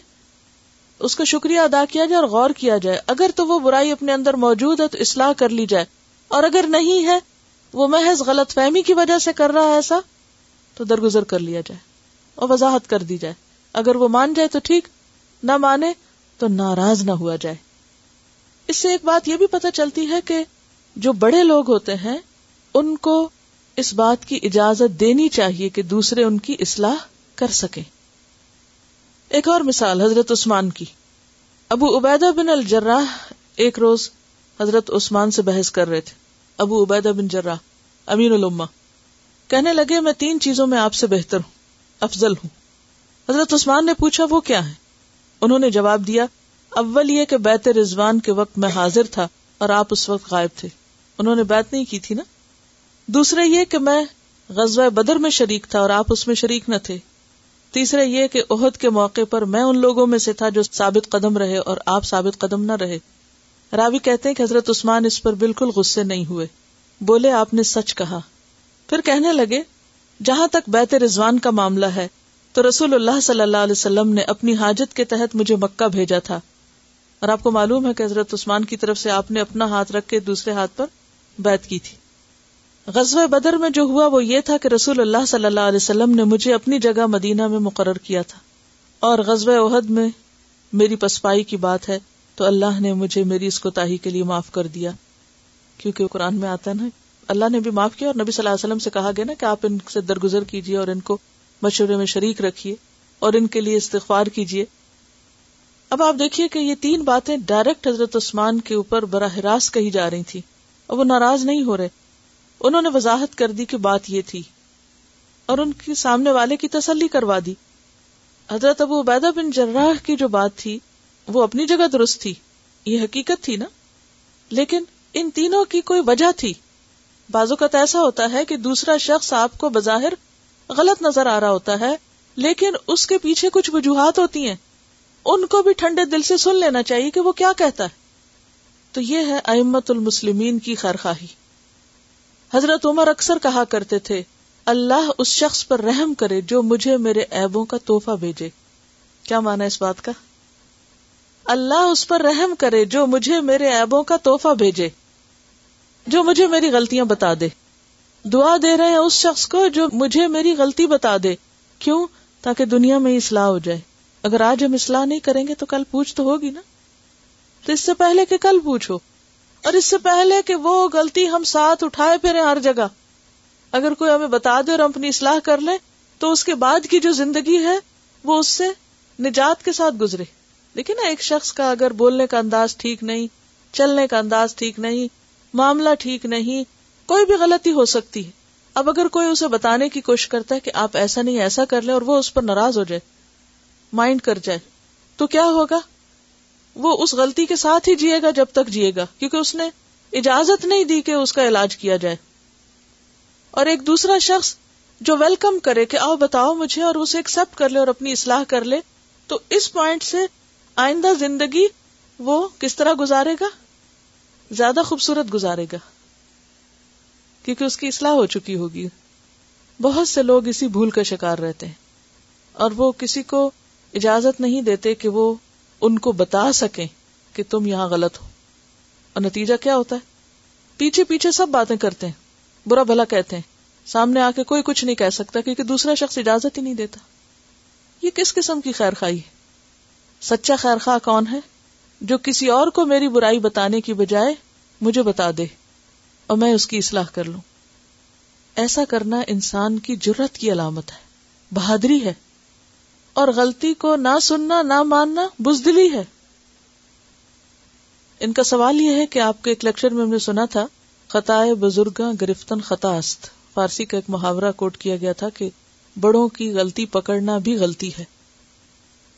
اس کا شکریہ ادا کیا جائے اور غور کیا جائے۔ اگر تو وہ برائی اپنے اندر موجود ہے تو اصلاح کر لی جائے۔ اور اگر نہیں ہے، وہ محض غلط فہمی کی وجہ سے کر رہا ہے ایسا؟ تو درگزر کر لیا جائے اور وضاحت کر دی جائے۔ اگر وہ مان جائے تو ٹھیک، نہ مانے تو ناراض نہ ہوا جائے۔ اس سے ایک بات یہ بھی پتہ چلتی ہے کہ جو بڑے لوگ ہوتے ہیں، ان کو اس بات کی اجازت دینی چاہیے کہ دوسرے ان کی اصلاح کر سکے ایک اور مثال حضرت عثمان کی۔ ابو عبیدہ بن الجراح ایک روز حضرت عثمان سے بحث کر رہے تھے۔ ابو عبیدہ بن جراح، امین الما کہنے لگے، میں تین چیزوں میں آپ سے بہتر ہوں، افضل ہوں۔ حضرت عثمان نے پوچھا، وہ کیا ہے انہوں نے جواب دیا، اول یہ کہ بیت رضوان کے وقت میں حاضر تھا اور آپ اس وقت غائب تھے۔ انہوں نے بات نہیں کی تھی نا؟ دوسرے یہ کہ میں غزوہ بدر میں شریک تھا اور آپ اس میں شریک نہ تھے۔ تیسرا یہ کہ عہد کے موقع پر میں ان لوگوں میں سے تھا جو ثابت قدم رہے اور آپ ثابت قدم نہ رہے۔ راوی کہتے ہیں کہ حضرت عثمان اس پر بالکل غصے نہیں ہوئے۔ بولے، آپ نے سچ کہا۔ پھر کہنے لگے، جہاں تک بیت رضوان کا معاملہ ہے، تو رسول اللہ صلی اللہ علیہ وسلم نے اپنی حاجت کے تحت مجھے مکہ بھیجا تھا۔ اور آپ کو معلوم ہے کہ حضرت عثمان کی طرف سے آپ نے اپنا ہاتھ رکھ کے دوسرے ہاتھ پر بیت کی تھی۔ غزوہ بدر میں جو ہوا، وہ یہ تھا کہ رسول اللہ صلی اللہ علیہ وسلم نے مجھے اپنی جگہ مدینہ میں مقرر کیا تھا۔ اور غزوہ عہد میں میری پسپائی کی بات ہے، تو اللہ نے مجھے میری اس کو تاہی کے لیے معاف کر دیا۔ کیونکہ قرآن میں آتا نا اللہ نے بھی معاف کیا اور نبی صلی اللہ علیہ وسلم سے کہا گیا نا کہ آپ ان سے درگزر کیجیے اور ان کو مشورے میں شریک رکھیے اور ان کے لیے استغفار کیجیے اب آپ دیکھیے کہ یہ تین باتیں ڈائریکٹ حضرت عثمان کے اوپر براہ راست کہی جا رہی تھی اور وہ ناراض نہیں ہو رہے۔ انہوں نے وضاحت کر دی کہ بات یہ تھی اور ان کی سامنے والے کی تسلی کروا دی۔ حضرت ابو عبیدہ بن جراح کی جو بات تھی، وہ اپنی جگہ درست تھی۔ یہ حقیقت تھی نا؟ لیکن ان تینوں کی کوئی وجہ تھی؟ بازو کا ایسا ہوتا ہے کہ دوسرا شخص آپ کو بظاہر غلط نظر آ رہا ہوتا ہے، لیکن اس کے پیچھے کچھ وجوہات ہوتی ہیں۔ ان کو بھی ٹھنڈے دل سے سن لینا چاہیے کہ وہ کیا کہتا ہے۔ تو یہ ہے امت المسلمین کی خیرخواہی حضرت عمر اکثر کہا کرتے تھے، اللہ اس شخص پر رحم کرے جو مجھے میرے ایبوں کا توحفہ بھیجے۔ کیا مانا اس بات کا؟ اللہ اس پر رحم کرے جو مجھے میرے ایبوں کا توحفہ بھیجے۔ جو مجھے میری غلطیاں بتا دے۔ دعا دے رہے ہیں اس شخص کو جو مجھے میری غلطی بتا دے۔ کیوں؟ تاکہ دنیا میں اصلاح ہو جائے۔ اگر آج ہم اصلاح نہیں کریں گے تو کل پوچھ تو ہوگی نا۔ تو اس سے پہلے کہ کل پوچھو۔ اور اس سے پہلے کہ وہ غلطی ہم ساتھ اٹھائے پھرے ہر جگہ۔ اگر کوئی ہمیں بتا دے اور ہم اپنی اصلاح کر لیں، تو اس کے بعد کی جو زندگی ہے، وہ اس سے نجات کے ساتھ گزرے۔ لیکن نا ایک شخص کا اگر بولنے کا انداز ٹھیک نہیں، چلنے کا انداز ٹھیک نہیں معاملہ ٹھیک نہیں، کوئی بھی غلطی ہو سکتی ہے۔ اب اگر کوئی اسے بتانے کی کوشش کرتا ہے کہ آپ ایسا نہیں، ایسا کر لیں اور وہ اس پر ناراض ہو جائے، مائنڈ کر جائے، تو کیا ہوگا؟ وہ اس غلطی کے ساتھ ہی جیے گا جب تک جیے گا، کیونکہ اس نے اجازت نہیں دی کہ اس کا علاج کیا جائے۔ اور ایک دوسرا شخص جو ویلکم کرے کہ آؤ بتاؤ مجھے اور اسے ایکسپٹ کر لے اور اپنی اصلاح کر لے، تو اس پوائنٹ سے آئندہ زندگی وہ کس طرح گزارے گا؟ زیادہ خوبصورت گزارے گا۔ کیونکہ اس کی اصلاح ہو چکی ہوگی۔ بہت سے لوگ اسی بھول کا شکار رہتے ہیں۔ اور وہ کسی کو اجازت نہیں دیتے کہ وہ ان کو بتا سکیں کہ تم یہاں غلط ہو۔ اور نتیجہ کیا ہوتا ہے؟ پیچھے پیچھے سب باتیں کرتے ہیں۔ برا بھلا کہتے ہیں۔ سامنے آ کے کوئی کچھ نہیں کہہ سکتا کیونکہ دوسرا شخص اجازت ہی نہیں دیتا۔ یہ کس قسم کی خیر خائی ہے؟ سچا خیر خواہ کون ہے؟ جو کسی اور کو میری برائی بتانے کی بجائے مجھے بتا دے اور میں اس کی اصلاح کر لوں۔ ایسا کرنا انسان کی جرت کی علامت ہے، بہادری ہے۔ اور غلطی کو نہ سننا، نہ ماننا بزدلی ہے۔ ان کا سوال یہ ہے کہ آپ کے ایک لیکچر میں ہم نے سنا تھا، خطائے بزرگ گرفتن خطاست۔ فارسی کا ایک محاورہ کوٹ کیا گیا تھا کہ بڑوں کی غلطی پکڑنا بھی غلطی ہے۔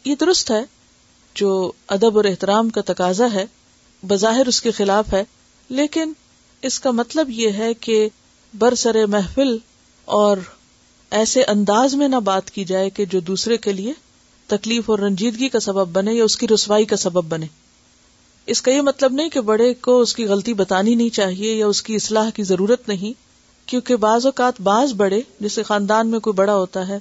یہ درست ہے جو ادب اور احترام کا تقاضا ہے، بظاہر اس کے خلاف ہے، لیکن اس کا مطلب یہ ہے کہ برسر محفل اور ایسے انداز میں نہ بات کی جائے کہ جو دوسرے کے لیے تکلیف اور رنجیدگی کا سبب بنے یا اس کی رسوائی کا سبب بنے۔ اس کا یہ مطلب نہیں کہ بڑے کو اس کی غلطی بتانی نہیں چاہیے یا اس کی اصلاح کی ضرورت نہیں، کیونکہ بعض اوقات بعض بڑے، جیسے خاندان میں کوئی بڑا ہوتا ہے،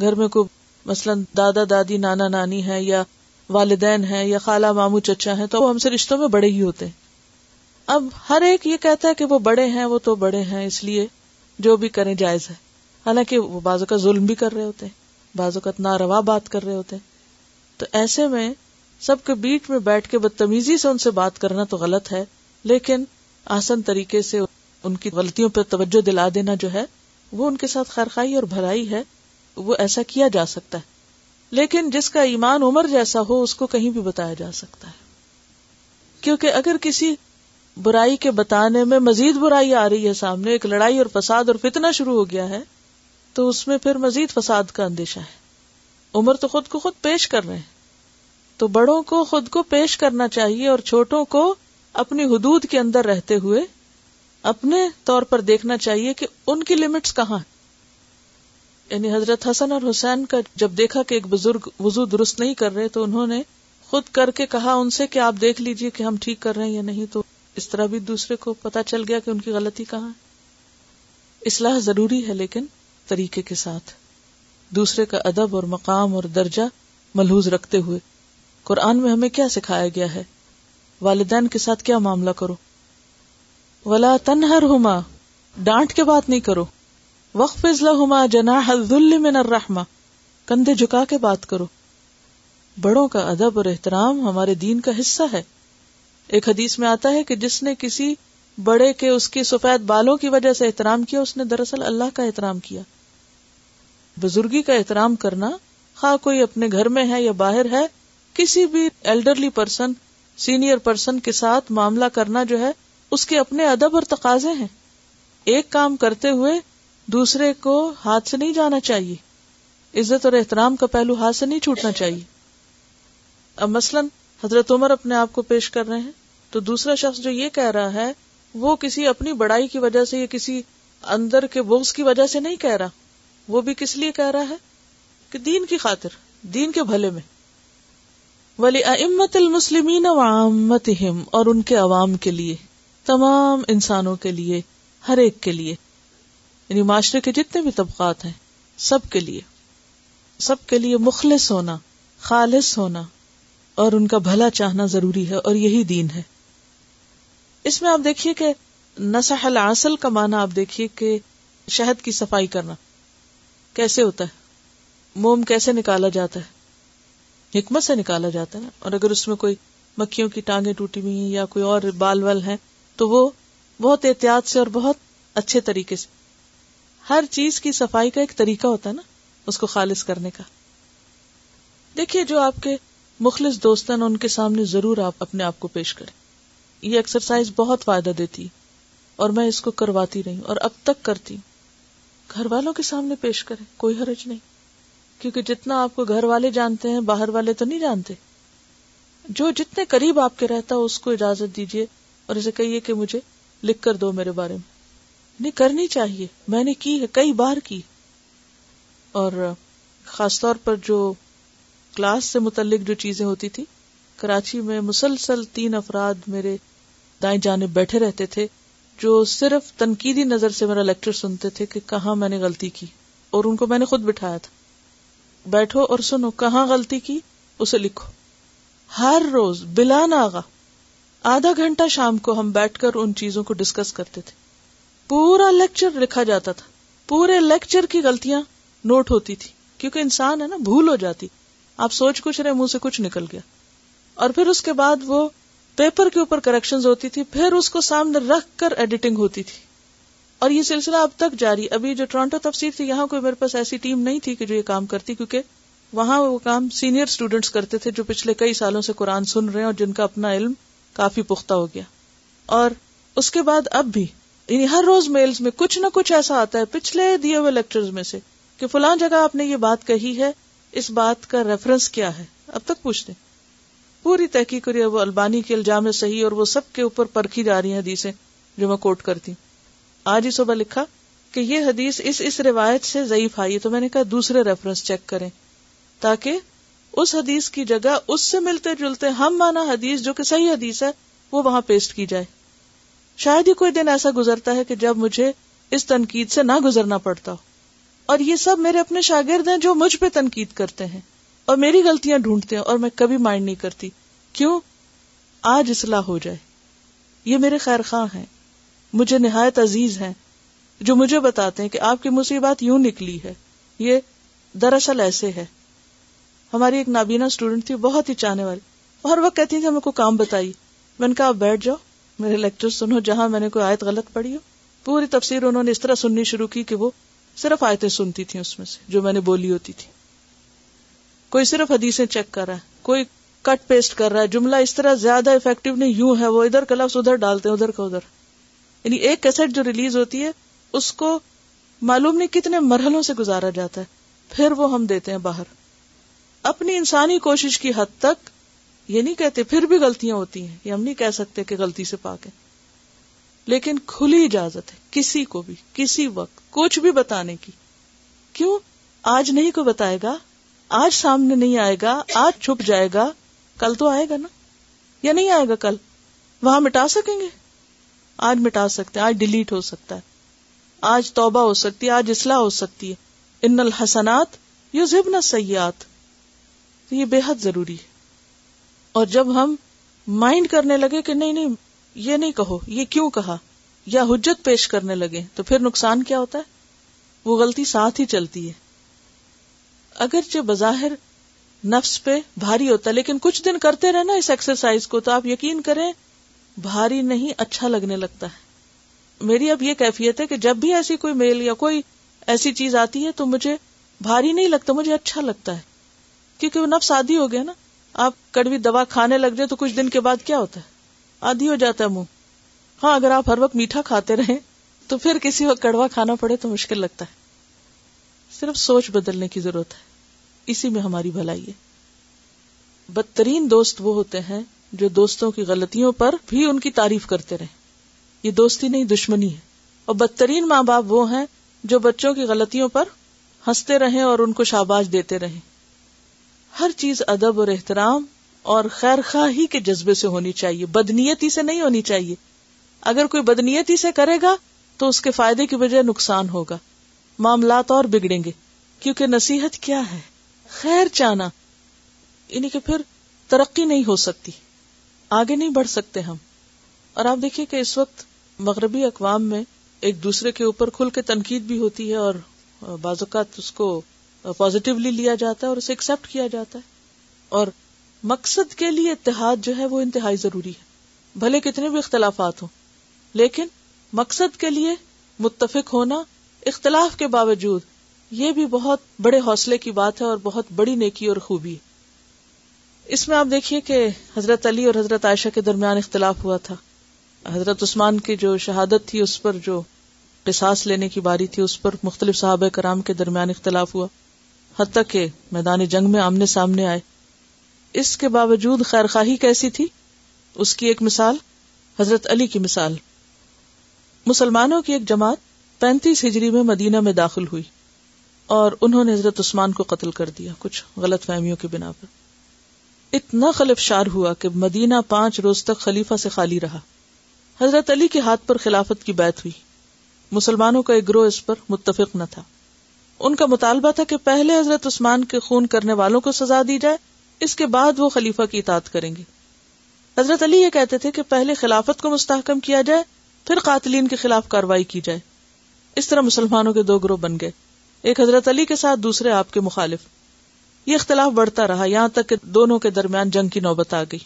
گھر میں کوئی مثلاً دادا دادی نانا نانی ہے یا والدین ہے یا خالہ مامو چچا ہے تو وہ ہم سے رشتوں میں بڑے ہی ہوتے ہیں۔ اب ہر ایک یہ کہتا ہے کہ وہ بڑے ہیں، وہ تو بڑے ہیں، اس لیے جو بھی کریں جائز ہے۔ حالانکہ وہ بازو کا ظلم بھی کر رہے ہوتے ہیں بازو کا ناروا بات کر رہے ہوتے ہیں۔ تو ایسے میں سب کے بیچ میں بیٹھ کے بدتمیزی سے ان سے بات کرنا تو غلط ہے، لیکن آسن طریقے سے ان کی غلطیوں پہ توجہ دلا دینا جو ہے، وہ ان کے ساتھ خیرخائی اور بھلائی ہے، وہ ایسا کیا جا سکتا ہے۔ لیکن جس کا ایمان عمر جیسا ہو، اس کو کہیں بھی بتایا جا سکتا ہے۔ کیونکہ اگر کسی برائی کے بتانے میں مزید برائی آ رہی ہے سامنے، ایک لڑائی اور فساد اور فتنہ شروع ہو گیا ہے، تو اس میں پھر مزید فساد کا اندیشہ ہے۔ عمر تو خود کو خود پیش کر رہے ہیں۔ تو بڑوں کو خود کو پیش کرنا چاہیے اور چھوٹوں کو اپنی حدود کے اندر رہتے ہوئے اپنے طور پر دیکھنا چاہیے کہ ان کی لمٹس کہاں ہیں۔ یعنی حضرت حسن اور حسین کا جب دیکھا کہ ایک بزرگ وضو درست نہیں کر رہے تو انہوں نے خود کر کے کہا ان سے کہ آپ دیکھ لیجیے کہ ہم ٹھیک کر رہے ہیں یا نہیں تو اس طرح بھی دوسرے کو پتا چل گیا کہ ان کی غلطی کہاں ہے۔ اصلاح ضروری ہے لیکن طریقے کے ساتھ۔ دوسرے کا ادب اور مقام اور درجہ ملحوظ رکھتے ہوئے قرآن میں ہمیں کیا سکھایا گیا ہے؟ والدین کے ساتھ کیا معاملہ کرو؟ ولا تنہر ہوما ڈانٹ کے بات نہیں کرو۔ وقف ہوما جنا من الرحمہ کندھے جھکا کے بات کرو۔ بڑوں کا ادب اور احترام ہمارے دین کا حصہ ہے۔ ایک حدیث میں آتا ہے کہ جس نے کسی بڑے کے اس کی سفید بالوں کی وجہ سے احترام کیا، اس نے دراصل اللہ کا احترام کیا۔ بزرگی کا احترام کرنا، خواہ کوئی اپنے گھر میں ہے یا باہر ہے، کسی بھی ایلڈرلی پرسن سینئر پرسن کے ساتھ معاملہ کرنا جو ہے، اس کے اپنے ادب اور تقاضے ہیں۔ ایک کام کرتے ہوئے دوسرے کو ہاتھ سے نہیں جانا چاہیے۔ عزت اور احترام کا پہلو ہاتھ سے نہیں چھوٹنا چاہیے۔ اب مثلاً حضرت عمر اپنے آپ کو پیش کر رہے ہیں، تو دوسرا شخص جو یہ کہہ رہا ہے، وہ کسی اپنی بڑائی کی وجہ سے یا کسی اندر کے بغض کی وجہ سے نہیں کہہ رہا۔ وہ بھی کس لیے کہہ رہا ہے؟ کہ دین کی خاطر، دین کے بھلے میں۔ ولی امت المسلمین اور ان کے عوام کے لیے، تمام انسانوں کے لیے، ہر ایک کے لیے۔ یعنی معاشرے کے جتنے بھی طبقات ہیں، سب کے لیے، سب کے لیے مخلص ہونا، خالص ہونا اور ان کا بھلا چاہنا ضروری ہے اور یہی دین ہے۔ اس میں آپ دیکھیے کہ نسح العسل کا معنی آپ دیکھیے کہ شہد کی صفائی کرنا۔ کیسے ہوتا ہے؟ موم کیسے نکالا جاتا ہے؟ حکمت سے نکالا جاتا ہے اور اگر اس میں کوئی مکھیوں کی ٹانگیں ٹوٹی ہوئی ہیں یا کوئی اور بال ول ہیں، تو وہ بہت احتیاط سے اور بہت اچھے طریقے سے ہر چیز کی صفائی کا ایک طریقہ ہوتا ہے نا، اس کو خالص کرنے کا۔ دیکھیے جو آپ کے مخلص دوست ہیں، ان کے سامنے ضرور آپ اپنے آپ کو پیش کریں۔ یہ ایکسرسائز بہت فائدہ دیتی، اور میں اس کو کرواتی رہی اور اب تک کرتی ہوں۔ گھر والوں کے سامنے پیش کریں، کوئی حرج نہیں۔ کیونکہ جتنا آپ کو گھر والے جانتے ہیں، باہر والے تو نہیں جانتے۔ جو جتنے قریب آپ کے رہتا، اس کو اجازت دیجیے اور اسے کہیے کہ مجھے لکھ کر دو میرے بارے میں۔ نہیں کرنی چاہیے۔ میں نے کی ہے، کئی بار کی۔ اور خاص طور پر جو کلاس سے متعلق جو چیزیں ہوتی تھی کراچی میں مسلسل تین افراد میرے دائیں جانب بیٹھے رہتے تھے، جو صرف تنقیدی نظر سے میرا لیکچر سنتے تھے کہ کہاں میں نے غلطی کی، اور ان کو میں نے خود بٹھایا تھا۔ بیٹھو اور سنو، کہاں غلطی کی؟ اسے لکھو۔ ہر روز بلا ناغا، آدھا گھنٹہ شام کو ہم بیٹھ کر ان چیزوں کو ڈسکس کرتے تھے۔ پورا لیکچر لکھا جاتا تھا۔ پورے لیکچر کی غلطیاں نوٹ ہوتی تھی، کیونکہ انسان ہے نا، بھول ہو جاتی۔ آپ سوچ کچھ رہے، منہ سے کچھ نکل گیا۔ اور پھر اس کے بعد وہ پیپر کے اوپر کریکشن ہوتی تھی، پھر اس کو سامنے رکھ کر ایڈیٹنگ ہوتی تھی۔ اور یہ سلسلہ اب تک جاری، ابھی جو ٹورانٹو تفسیر تھی، یہاں کوئی میرے پاس ایسی ٹیم نہیں تھی کہ جو یہ کام کرتی، کیونکہ وہاں وہ کام سینئر اسٹوڈینٹس کرتے تھے، جو پچھلے کئی سالوں سے قرآن سن رہے ہیں اور جن کا اپنا علم کافی پختہ ہو گیا۔ اور اس کے بعد اب بھی یعنی ہر روز میلز میں کچھ نہ کچھ ایسا آتا ہے پچھلے دیے ہوئے لیکچر میں سے کہ فلان جگہ آپ نے یہ بات کہی ہے، اس بات کا ریفرنس کیا ہے؟ اب تک پوچھتے پوری تحقیق کری وہ البانی کے الجام صحیح اور وہ سب کے اوپر پرکھی جا رہی ہیں حدیثیں جو میں کوٹ کرتی۔ آج ہی صبح لکھا کہ یہ حدیث اس اس روایت سے ضعیف آئی تو میں نے کہا دوسرے ریفرنس چیک کریں۔ تاکہ اس حدیث کی جگہ اس سے ملتے جلتے ہم مانا حدیث جو کہ صحیح حدیث ہے، وہ وہاں پیسٹ کی جائے۔ شاید ہی کوئی دن ایسا گزرتا ہے کہ جب مجھے اس تنقید سے نہ گزرنا پڑتا ہو۔ اور یہ سب میرے اپنے شاگرد ہیں جو مجھ پہ تنقید کرتے ہیں اور میری غلطیاں ڈھونڈتے ہیں اور میں کبھی مائنڈ نہیں کرتی۔ کیوں؟ آج اصلاح ہو جائے۔ یہ میرے خیر خواہ ہیں۔ مجھے نہایت عزیز ہیں جو مجھے بتاتے ہیں کہ آپ کی مصیبت یوں نکلی ہے۔ یہ دراصل ایسے ہے۔ ہماری ایک نابینا اسٹوڈینٹ تھی، بہت ہی چاہنے والی۔ ہر وقت کہتی تھی، ہمیں کو کام بتائی۔ میں نے کہا، آپ بیٹھ جاؤ۔ میرے لیکچر سنو، جہاں میں نے کوئی آیت غلط پڑھی ہو۔ پوری تفسیر انہوں نے اس طرح سننی شروع کی کہ وہ صرف آیتیں سنتی تھیں اس میں سے، جو میں نے بولی ہوتی تھی۔ کوئی صرف حدیثیں چیک کر رہا ہے، کوئی کٹ پیسٹ کر رہا ہے، جملہ اس طرح زیادہ افیکٹو نہیں، یوں ہے، وہ ادھر کا لفظ ادھر ڈالتے ہیں، ادھر کا ادھر۔ یعنی ایک کیسٹ جو ریلیز ہوتی ہے، اس کو معلوم نہیں کتنے مرحلوں سے گزارا جاتا ہے، پھر وہ ہم دیتے ہیں باہر۔ اپنی انسانی کوشش کی حد تک یہ نہیں کہتے پھر بھی غلطیاں ہوتی ہیں، یہ ہم نہیں کہہ سکتے کہ غلطی سے پاک ہے لیکن کھلی اجازت ہے، کسی کو بھی، کسی وقت، کچھ بھی بتانے کی۔ کیوں؟ آج نہیں کو بتائے گا، آج سامنے نہیں آئے گا، آج چھپ جائے گا، کل تو آئے گا نا۔ یا نہیں آئے گا کل؟ وہاں مٹا سکیں گے؟ آج مٹا سکتے آج ڈیلیٹ ہو سکتا ہے۔ آج توبہ ہو سکتی ہے، آج اصلاح ہو سکتی ہے۔ ان الحسنات یو زبن سیات یہ بے حد ضروری ہے۔ اور جب ہم مائنڈ کرنے لگے کہ نہیں نہیں، یہ نہیں کہو، یہ کیوں کہا؟ یا حجت پیش کرنے لگے، تو پھر نقصان کیا ہوتا ہے؟ وہ غلطی ساتھ ہی چلتی ہے۔ اگرچہ بظاہر نفس پہ بھاری ہوتا ہے، لیکن کچھ دن کرتے رہے نا اس ایکسرسائز کو، تو آپ یقین کریں، بھاری نہیں اچھا لگنے لگتا ہے۔ میری اب یہ کیفیت ہے کہ جب بھی ایسی کوئی میل یا کوئی ایسی چیز آتی ہے، تو مجھے بھاری نہیں لگتا، مجھے اچھا لگتا ہے۔ کیونکہ وہ نفس آدھی ہو گیا نا۔ آپ کڑوی دوا کھانے لگ جائے تو کچھ دن کے بعد کیا ہوتا ہے؟ آدھی ہو جاتا ہے منہ۔ ہاں اگر آپ ہر وقت میٹھا کھاتے رہے تو پھر کسی وقت کڑوا کھانا پڑے تو مشکل لگتا ہے۔ صرف سوچ بدلنے کی ضرورت ہے۔ اسی میں ہماری بھلائی ہے۔ بدترین دوست وہ ہوتے ہیں جو دوستوں کی غلطیوں پر بھی ان کی تعریف کرتے رہے یہ دوستی نہیں، دشمنی ہے۔ اور بدترین ماں باپ وہ ہیں جو بچوں کی غلطیوں پر ہنستے رہے اور ان کو شاباش دیتے رہے ہر چیز ادب اور احترام اور خیر خواہی کے جذبے سے ہونی چاہیے، بدنیتی سے نہیں ہونی چاہیے۔ اگر کوئی بدنیتی سے کرے گا تو اس کے فائدے کی وجہ نقصان ہوگا۔ معاملات اور بگڑیں گے۔ کیونکہ نصیحت کیا ہے؟ خیر چانا یعنی کہ پھر ترقی نہیں ہو سکتی۔ آگے نہیں بڑھ سکتے ہم۔ اور آپ دیکھیے کہ اس وقت مغربی اقوام میں ایک دوسرے کے اوپر کھل کے تنقید بھی ہوتی ہے اور بعض اوقات اس کو پازیٹیولی لیا جاتا ہے اور اسے ایکسپٹ کیا جاتا ہے۔ اور مقصد کے لیے اتحاد جو ہے وہ انتہائی ضروری ہے۔ بھلے کتنے بھی اختلافات ہوں، لیکن مقصد کے لیے متفق ہونا اختلاف کے باوجود یہ بھی بہت بڑے حوصلے کی بات ہے اور بہت بڑی نیکی اور خوبی اس میں آپ دیکھیے کہ حضرت علی اور حضرت عائشہ کے درمیان اختلاف ہوا تھا۔ حضرت عثمان کی جو شہادت تھی، اس پر جو قصاص لینے کی باری تھی، اس پر مختلف صحابہ کرام کے درمیان اختلاف ہوا۔ حتیٰ کہ میدان جنگ میں آمنے سامنے آئے۔ اس کے باوجود خیر خواہی کیسی تھی؟ اس کی ایک مثال، حضرت علی کی مثال۔ مسلمانوں کی ایک جماعت پینتیس ہجری میں مدینہ میں داخل ہوئی اور انہوں نے حضرت عثمان کو قتل کر دیا، کچھ غلط فہمیوں کی بنا پر۔ اتنا خلف شار ہوا کہ مدینہ پانچ روز تک خلیفہ سے خالی رہا۔ حضرت علی کے ہاتھ پر خلافت کی بیعت ہوئی۔ مسلمانوں کا ایک گروہ اس پر متفق نہ تھا۔ ان کا مطالبہ تھا کہ پہلے حضرت عثمان کے خون کرنے والوں کو سزا دی جائے، اس کے بعد وہ خلیفہ کی اطاعت کریں گے۔ حضرت علی یہ کہتے تھے کہ پہلے خلافت کو مستحکم کیا جائے، پھر قاتلین کے خلاف کاروائی کی جائے۔ اس طرح مسلمانوں کے دو گروہ بن گئے، ایک حضرت علی کے ساتھ، دوسرے آپ کے مخالف۔ یہ اختلاف بڑھتا رہا، یہاں تک کہ دونوں کے درمیان جنگ کی نوبت آ گئی۔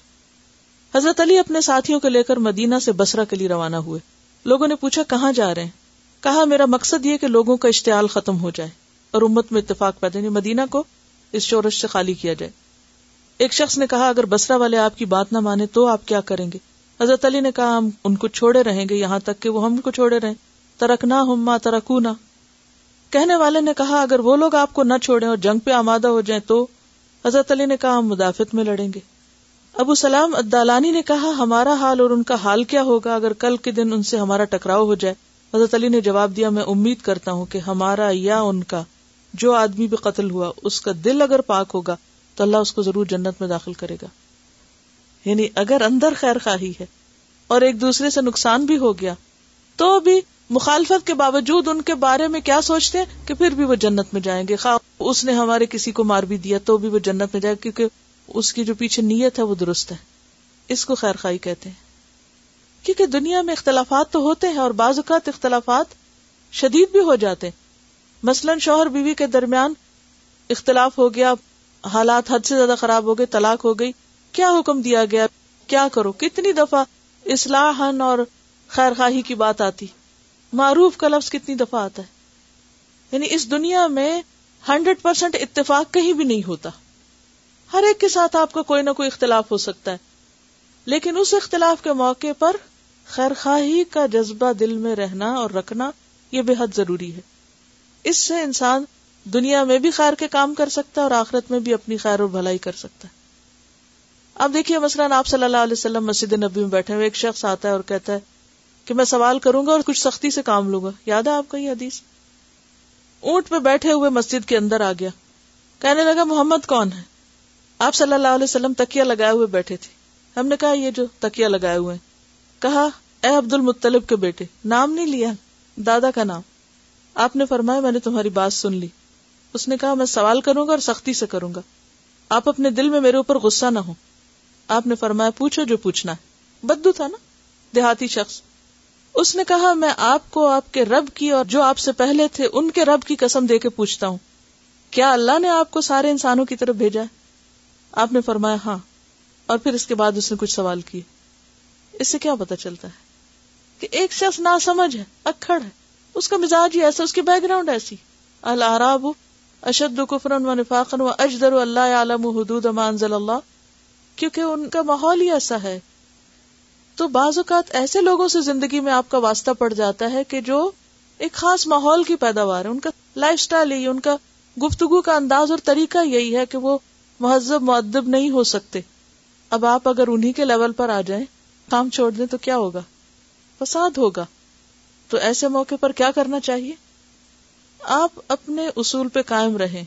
حضرت علی اپنے ساتھیوں کو لے کر مدینہ سے بسرا کے لیے روانہ ہوئے۔ لوگوں نے پوچھا، کہاں جا رہے ہیں؟ کہا، میرا مقصد یہ کہ لوگوں کا اشتعال ختم ہو جائے اور امت میں اتفاق پیدا نہیں مدینہ کو اس شورش سے خالی کیا جائے۔ ایک شخص نے کہا، اگر بسرا والے آپ کی بات نہ مانے تو آپ کیا کریں گے؟ حضرت علی نے کہا، ہم ان کو چھوڑے رہیں گے، یہاں تک کہ وہ ہم کو چھوڑے رہیں۔ ترک نہ ہما ترکو نہ کہنے والے نے کہا، اگر وہ لوگ آپ کو نہ چھوڑیں اور جنگ پہ آمادہ ہو جائیں تو؟ حضرت علی نے کہا، ہم مدافعت میں لڑیں گے۔ ابو سلام ادالانی نے کہا، ہمارا حال اور ان کا حال کیا ہوگا اگر کل کے دن ان سے ہمارا ٹکراؤ ہو جائے؟ حضرت علی نے جواب دیا، میں امید کرتا ہوں کہ ہمارا یا ان کا جو آدمی بھی قتل ہوا، اس کا دل اگر پاک ہوگا تو اللہ اس کو ضرور جنت میں داخل کرے گا۔ یعنی اگر اندر خیر خواہی ہے اور ایک دوسرے سے نقصان بھی ہو گیا، تو بھی مخالفت کے باوجود ان کے بارے میں کیا سوچتے ہیں؟ کہ پھر بھی وہ جنت میں جائیں گے۔ خواہ اس نے ہمارے کسی کو مار بھی دیا، تو بھی وہ جنت میں جائے کیونکہ اس کی جو پیچھے نیت ہے وہ درست ہے۔ اس کو خیر خائی کہتے ہیں۔ کیونکہ دنیا میں اختلافات تو ہوتے ہیں اور بعض اوقات اختلافات شدید بھی ہو جاتے ہیں۔ مثلاً شوہر بیوی کے درمیان اختلاف ہو گیا، حالات حد سے زیادہ خراب ہو گئے، طلاق ہو گئی۔ کیا حکم دیا گیا؟ کیا کرو؟ کتنی دفعہ اصلاح اور خیر خواہی کی بات آتی؟ معروف کا لفظ کتنی دفعہ آتا ہے؟ یعنی اس دنیا میں ہنڈریڈ پرسینٹ اتفاق کہیں بھی نہیں ہوتا۔ ہر ایک کے ساتھ آپ کا کوئی نہ کوئی اختلاف ہو سکتا ہے۔ لیکن اس اختلاف کے موقع پر خیر خواہی کا جذبہ دل میں رہنا اور رکھنا یہ بے حد ضروری ہے۔ اس سے انسان دنیا میں بھی خیر کے کام کر سکتا ہے اور آخرت میں بھی اپنی خیر اور بھلائی کر سکتا ہے۔ اب دیکھیے مثلاً آپ صلی اللہ علیہ وسلم مسجد نبی میں بیٹھے ہوئے، ایک شخص آتا ہے اور کہتا ہے کہ میں سوال کروں گا اور کچھ سختی سے کام لوں گا۔ یاد ہے آپ کا یہ حدیث؟ اونٹ پہ بیٹھے ہوئے مسجد کے اندر آ گیا۔ کہنے لگا، محمد کون ہے؟ آپ صلی اللہ علیہ وسلم تکیا لگائے ہوئے بیٹھے تھے۔ ہم نے کہا، یہ جو تکیا لگائے ہوئے کہا، اے عبد المطلب کے بیٹے، نام نہیں لیا؟ دادا کا نام. آپ نے فرمایا، میں نے تمہاری بات سن لی. اس نے کہا، میں سوال کروں گا اور سختی سے کروں گا۔ آپ اپنے دل میں میرے اوپر غصہ نہ ہو آپ نے فرمایا، پوچھو جو پوچھنا ہے. بدو تھا نا، دیہاتی شخص۔ اس نے کہا، میں آپ کو آپ کے رب کی اور جو آپ سے پہلے تھے، ان کے رب کی قسم دے کے پوچھتا ہوں۔ کیا اللہ نے آپ کو سارے انسانوں کی طرف بھیجا ہے؟ آپ نے فرمایا ہاں۔ اور پھر اس کے بعد اس نے کچھ سوال کیے۔ اس سے کیا پتا چلتا ہے کہ ایک شخص نہ سمجھ ہے اکڑ ہے۔ اس کا مزاج ہی ایسا، اس کی بیک گراؤنڈ ایسی۔ الراب اشد کفرن و نفاقن و اجدر اللہ عالم حدود منزل اللہ۔ کیونکہ ان کا ماحول ہی ایسا ہے۔ تو بعض اوقات ایسے لوگوں سے زندگی میں آپ کا واسطہ پڑ جاتا ہے کہ جو ایک خاص ماحول کی پیداوار ہے۔ ان کا لائف اسٹائل یہی ان کا گفتگو کا انداز اور طریقہ یہی ہے کہ وہ مہذب معدب نہیں ہو سکتے۔ اب آپ اگر انہی کے لیول پر آ جائیں کام چھوڑ دیں تو کیا ہوگا؟ فساد ہوگا۔ تو ایسے موقع پر کیا کرنا چاہیے؟ آپ اپنے اصول پہ قائم رہیں۔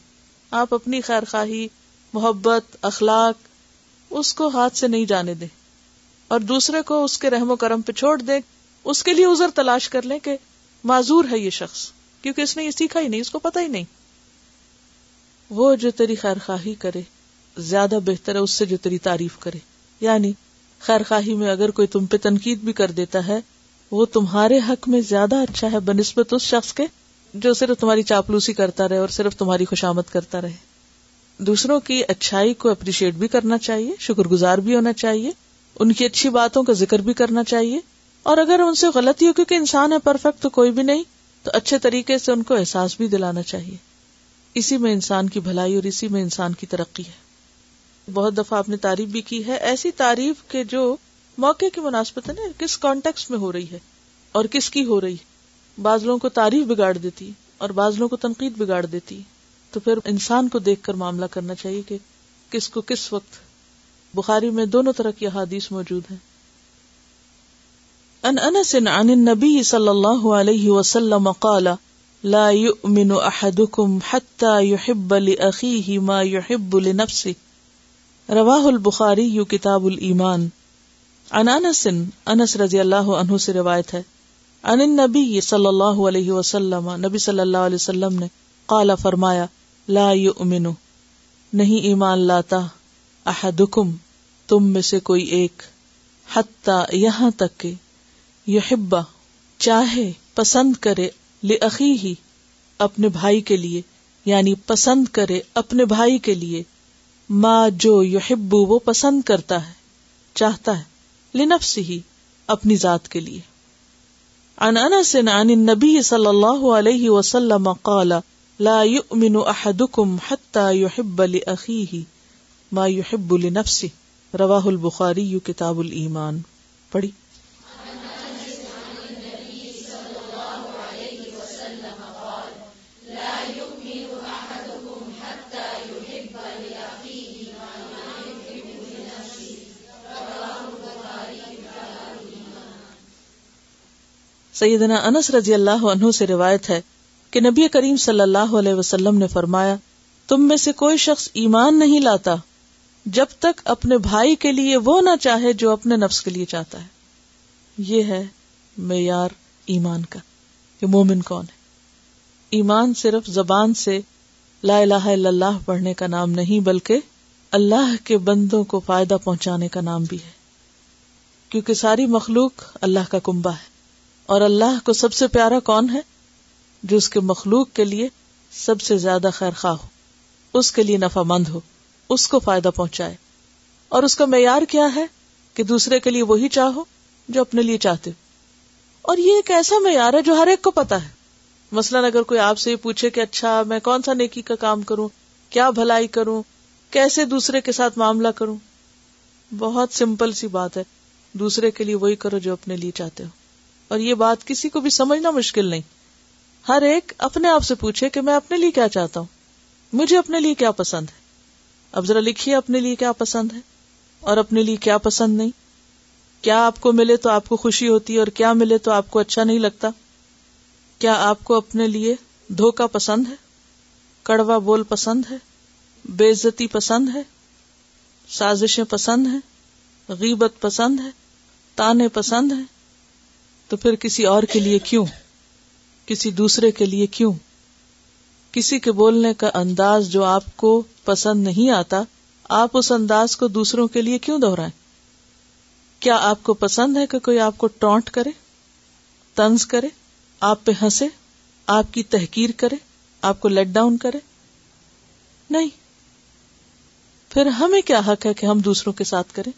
آپ اپنی خیر خواہی محبت، اخلاق، اس کو ہاتھ سے نہیں جانے دیں۔ اور دوسرے کو اس کے رحم و کرم پہ چھوڑ دیں۔ اس کے لیے ازر تلاش کر لیں کہ معذور ہے یہ شخص۔ کیونکہ اس نے یہ سیکھا ہی نہیں، اس کو پتا ہی نہیں۔ وہ جو تیری خیر خواہی کرے، زیادہ بہتر ہے اس سے جو تیری تعریف کرے۔ یعنی خیر خواہی میں اگر کوئی تم پہ تنقید بھی کر دیتا ہے، وہ تمہارے حق میں زیادہ اچھا ہے، بنسبت اس شخص کے جو صرف تمہاری چاپلوسی کرتا رہے اور صرف تمہاری خوشامد کرتا رہے۔ دوسروں کی اچھائی کو اپریشیٹ بھی کرنا چاہیے شکر گزار بھی ہونا چاہیے، ان کی اچھی باتوں کا ذکر بھی کرنا چاہیے۔ اور اگر ان سے غلطی ہو کیونکہ انسان ہے پرفیکٹ تو کوئی بھی نہیں، تو اچھے طریقے سے ان کو احساس بھی دلانا چاہیے۔ اسی میں انسان کی بھلائی اور اسی میں انسان کی ترقی ہے۔ بہت دفعہ آپ نے تعریف بھی کی ہے۔ ایسی تعریف کے جو موقع کی مناسبت ہے نا، کس کانٹیکس میں ہو رہی ہے اور کس کی ہو رہی۔ ہے بعض لوگوں کو تعریف بگاڑ دیتی اور بعض لوگوں کو تنقید بگاڑ دیتی۔ تو پھر انسان کو دیکھ کر معاملہ کرنا چاہیے کہ کس کو کس وقت۔ بخاری میں دونوں طرح کی حادیث موجود ہیں۔ ان انس عن النبي صلی اللہ علیہ وسلم قال، لا يؤمن احدكم حتى يحب لاخيه ما يحب لنفسه۔ رواه البخاری کتاب الایمان. عن انس انس رضی اللہ عنہ سے روایت ہے. عن النبی صلی اللہ علیہ وسلم، نبی صلی اللہ علیہ وسلم نے قال، فرمایا، لا يؤمن نہیں ایمان لاتا، احدکم، تم میں سے کوئی ایک، حتی یہاں تک کہ یحبا چاہے، پسند کرے لعقی ہی اپنے بھائی کے لیے یعنی پسند کرے، اپنے بھائی کے لیے ماں جو یحبو وہ پسند کرتا ہے، چاہتا ہے لنفس ہی اپنی ذات کے لیے۔ عن انس عن النبی صلی اللہ علیہ وسلم قال، لا يؤمن احدكم حتى يحب لاخيه ما يحب لنفسه رواه البخاری، کتاب الایمان۔ پڑھی۔ سیدنا انس رضی اللہ عنہ سے روایت ہے کہ نبی کریم صلی اللہ علیہ وسلم نے فرمایا، تم میں سے کوئی شخص ایمان نہیں لاتا جب تک اپنے بھائی کے لیے وہ نہ چاہے جو اپنے نفس کے لیے چاہتا ہے۔ یہ ہے معیار ایمان کا، کہ مومن کون ہے۔ ایمان صرف زبان سے لا الہ الا اللہ پڑھنے کا نام نہیں، بلکہ اللہ کے بندوں کو فائدہ پہنچانے کا نام بھی ہے۔ کیونکہ ساری مخلوق اللہ کا کنبا ہے۔ اور اللہ کو سب سے پیارا کون ہے جو اس کے مخلوق کے لیے سب سے زیادہ خیر خواہ ہو؟ اس کے لیے نفع مند ہو، اس کو فائدہ پہنچائے۔ اور اس کا معیار کیا ہے کہ دوسرے کے لیے وہی چاہو جو اپنے لیے چاہتے ہو؟ اور یہ ایک ایسا معیار ہے جو ہر ایک کو پتا ہے۔ مثلاً اگر کوئی آپ سے یہ پوچھے کہ اچھا میں کون سا نیکی کا کام کروں؟ کیا بھلائی کروں؟ کیسے دوسرے کے ساتھ معاملہ کروں؟ بہت سمپل سی بات ہے۔ دوسرے کے لیے وہی کرو جو اپنے لیے چاہتے ہو۔ اور یہ بات کسی کو بھی سمجھنا مشکل نہیں۔ ہر ایک اپنے آپ سے پوچھے کہ میں اپنے لیے کیا چاہتا ہوں۔ مجھے اپنے لیے کیا پسند ہے؟ اب ذرا لکھیے اپنے لیے کیا پسند ہے اور اپنے لیے کیا پسند نہیں۔ کیا آپ کو ملے تو آپ کو خوشی ہوتی ہے اور کیا ملے تو آپ کو اچھا نہیں لگتا؟ کیا آپ کو اپنے لیے دھوکا پسند ہے؟ کڑوا بول پسند ہے؟ بے عزتی پسند ہے؟ سازشیں پسند ہیں؟ غیبت پسند ہے؟ تانے پسند ہیں؟ تو پھر کسی اور کے لیے کیوں؟ کسی دوسرے کے لیے کیوں؟ کسی کے بولنے کا انداز جو آپ کو پسند نہیں آتا، آپ اس انداز کو دوسروں کے لیے کیوں دوہرائیں کیا آپ کو پسند ہے کہ کوئی آپ کو ٹونٹ کرے تنز کرے، آپ پہ ہنسے، آپ کی تحقیر کرے، آپ کو لیٹ ڈاؤن کرے؟ نہیں۔ پھر ہمیں کیا حق ہے کہ ہم دوسروں کے ساتھ کریں؟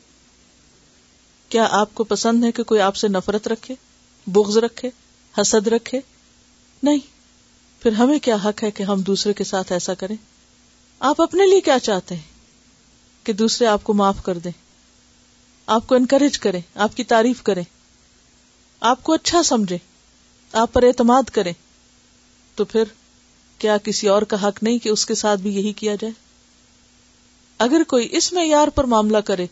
کیا آپ کو پسند ہے کہ کوئی آپ سے نفرت رکھے؟ بغض رکھے، حسد رکھے۔ نہیں، پھر ہمیں کیا حق ہے کہ ہم دوسرے کے ساتھ ایسا کریں؟ آپ اپنے لیے کیا چاہتے ہیں کہ دوسرے آپ کو معاف کر دیں؟ آپ کو انکریج کریں، آپ کی تعریف کریں۔ آپ کو اچھا سمجھے آپ پر اعتماد کریں۔ تو پھر کیا کسی اور کا حق نہیں کہ اس کے ساتھ بھی یہی کیا جائے؟ اگر کوئی اس میں یار پر معاملہ کرے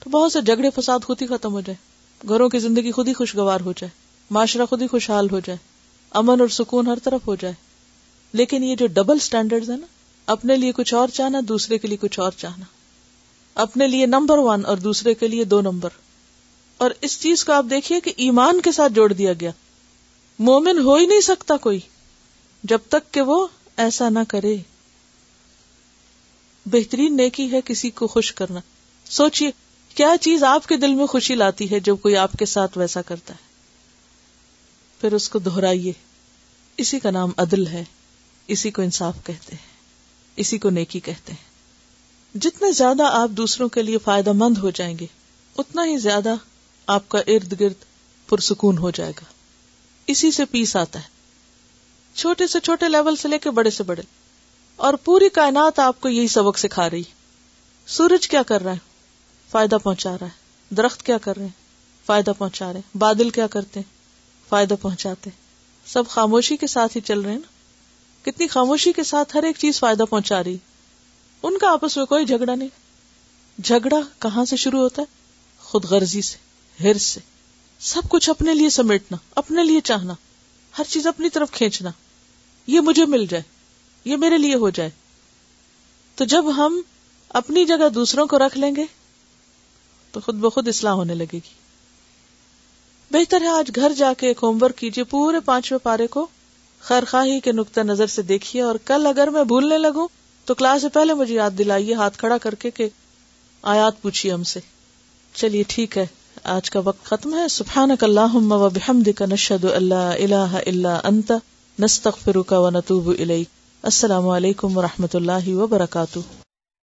تو بہت سے جھگڑے فساد خود ہی ختم ہو جائے۔ گھروں کی زندگی خود ہی خوشگوار ہو جائے۔ معاشرہ خود ہی خوشحال ہو جائے، امن اور سکون ہر طرف ہو جائے۔ لیکن یہ جو ڈبل اسٹینڈرڈ ہے نا، اپنے لیے کچھ اور چاہنا، دوسرے کے لیے کچھ اور چاہنا۔ اپنے لیے نمبر ون اور دوسرے کے لیے دو نمبر اور اس چیز کو آپ دیکھیے کہ ایمان کے ساتھ جوڑ دیا گیا۔ مومن ہو ہی نہیں سکتا کوئی، جب تک کہ وہ ایسا نہ کرے۔ بہترین نیکی ہے کسی کو خوش کرنا۔ سوچئے، کیا چیز آپ کے دل میں خوشی لاتی ہے جب کوئی آپ کے ساتھ ویسا کرتا ہے؟ پھر اس کو دہرائیے۔ اسی کا نام عدل ہے۔ اسی کو انصاف کہتے ہیں۔ اسی کو نیکی کہتے ہیں۔ جتنے زیادہ آپ دوسروں کے لیے فائدہ مند ہو جائیں گے، اتنا ہی زیادہ آپ کا ارد گرد پرسکون ہو جائے گا۔ اسی سے پیس آتا ہے۔ چھوٹے سے چھوٹے لیول سے لے کے بڑے سے بڑے۔ اور پوری کائنات آپ کو یہی سبق سکھا رہی سورج کیا کر رہا ہے؟ فائدہ پہنچا رہا ہے۔ درخت کیا کر رہے ہیں؟ فائدہ پہنچا رہے ہیں۔ بادل کیا کرتے ہیں؟ فائدہ پہنچاتے سب خاموشی کے ساتھ ہی چل رہے ہیں نا۔ کتنی خاموشی کے ساتھ ہر ایک چیز فائدہ پہنچا رہی۔ ان کا آپس میں کوئی جھگڑا نہیں۔ جھگڑا کہاں سے شروع ہوتا ہے؟ خود غرضی سے ہر سے۔ سب کچھ اپنے لیے سمیٹنا، اپنے لیے چاہنا۔ ہر چیز اپنی طرف کھینچنا۔ یہ مجھے مل جائے، یہ میرے لیے ہو جائے۔ تو جب ہم اپنی جگہ دوسروں کو رکھ لیں گے، تو خود بخود اصلاح ہونے لگے گی۔ بہتر ہے آج گھر جا کے ایک ہوم ورک کیجیے، پورے پانچویں پارے کو خیر خواہی کے نقطۂ نظر سے دیکھیے، اور کل اگر میں بھولنے لگوں تو کلاس سے پہلے مجھے یاد دلائیے، ہاتھ کھڑا کر کے کہ آیات پوچھیے ہم سے۔ چلیے، ٹھیک ہے، آج کا وقت ختم ہے۔ سبحان اللہ کا نشد اللہ اللہ اللہ انت، نستغفرک و نتوب الیک۔ السلام علیکم و رحمۃ اللہ وبرکاتہ۔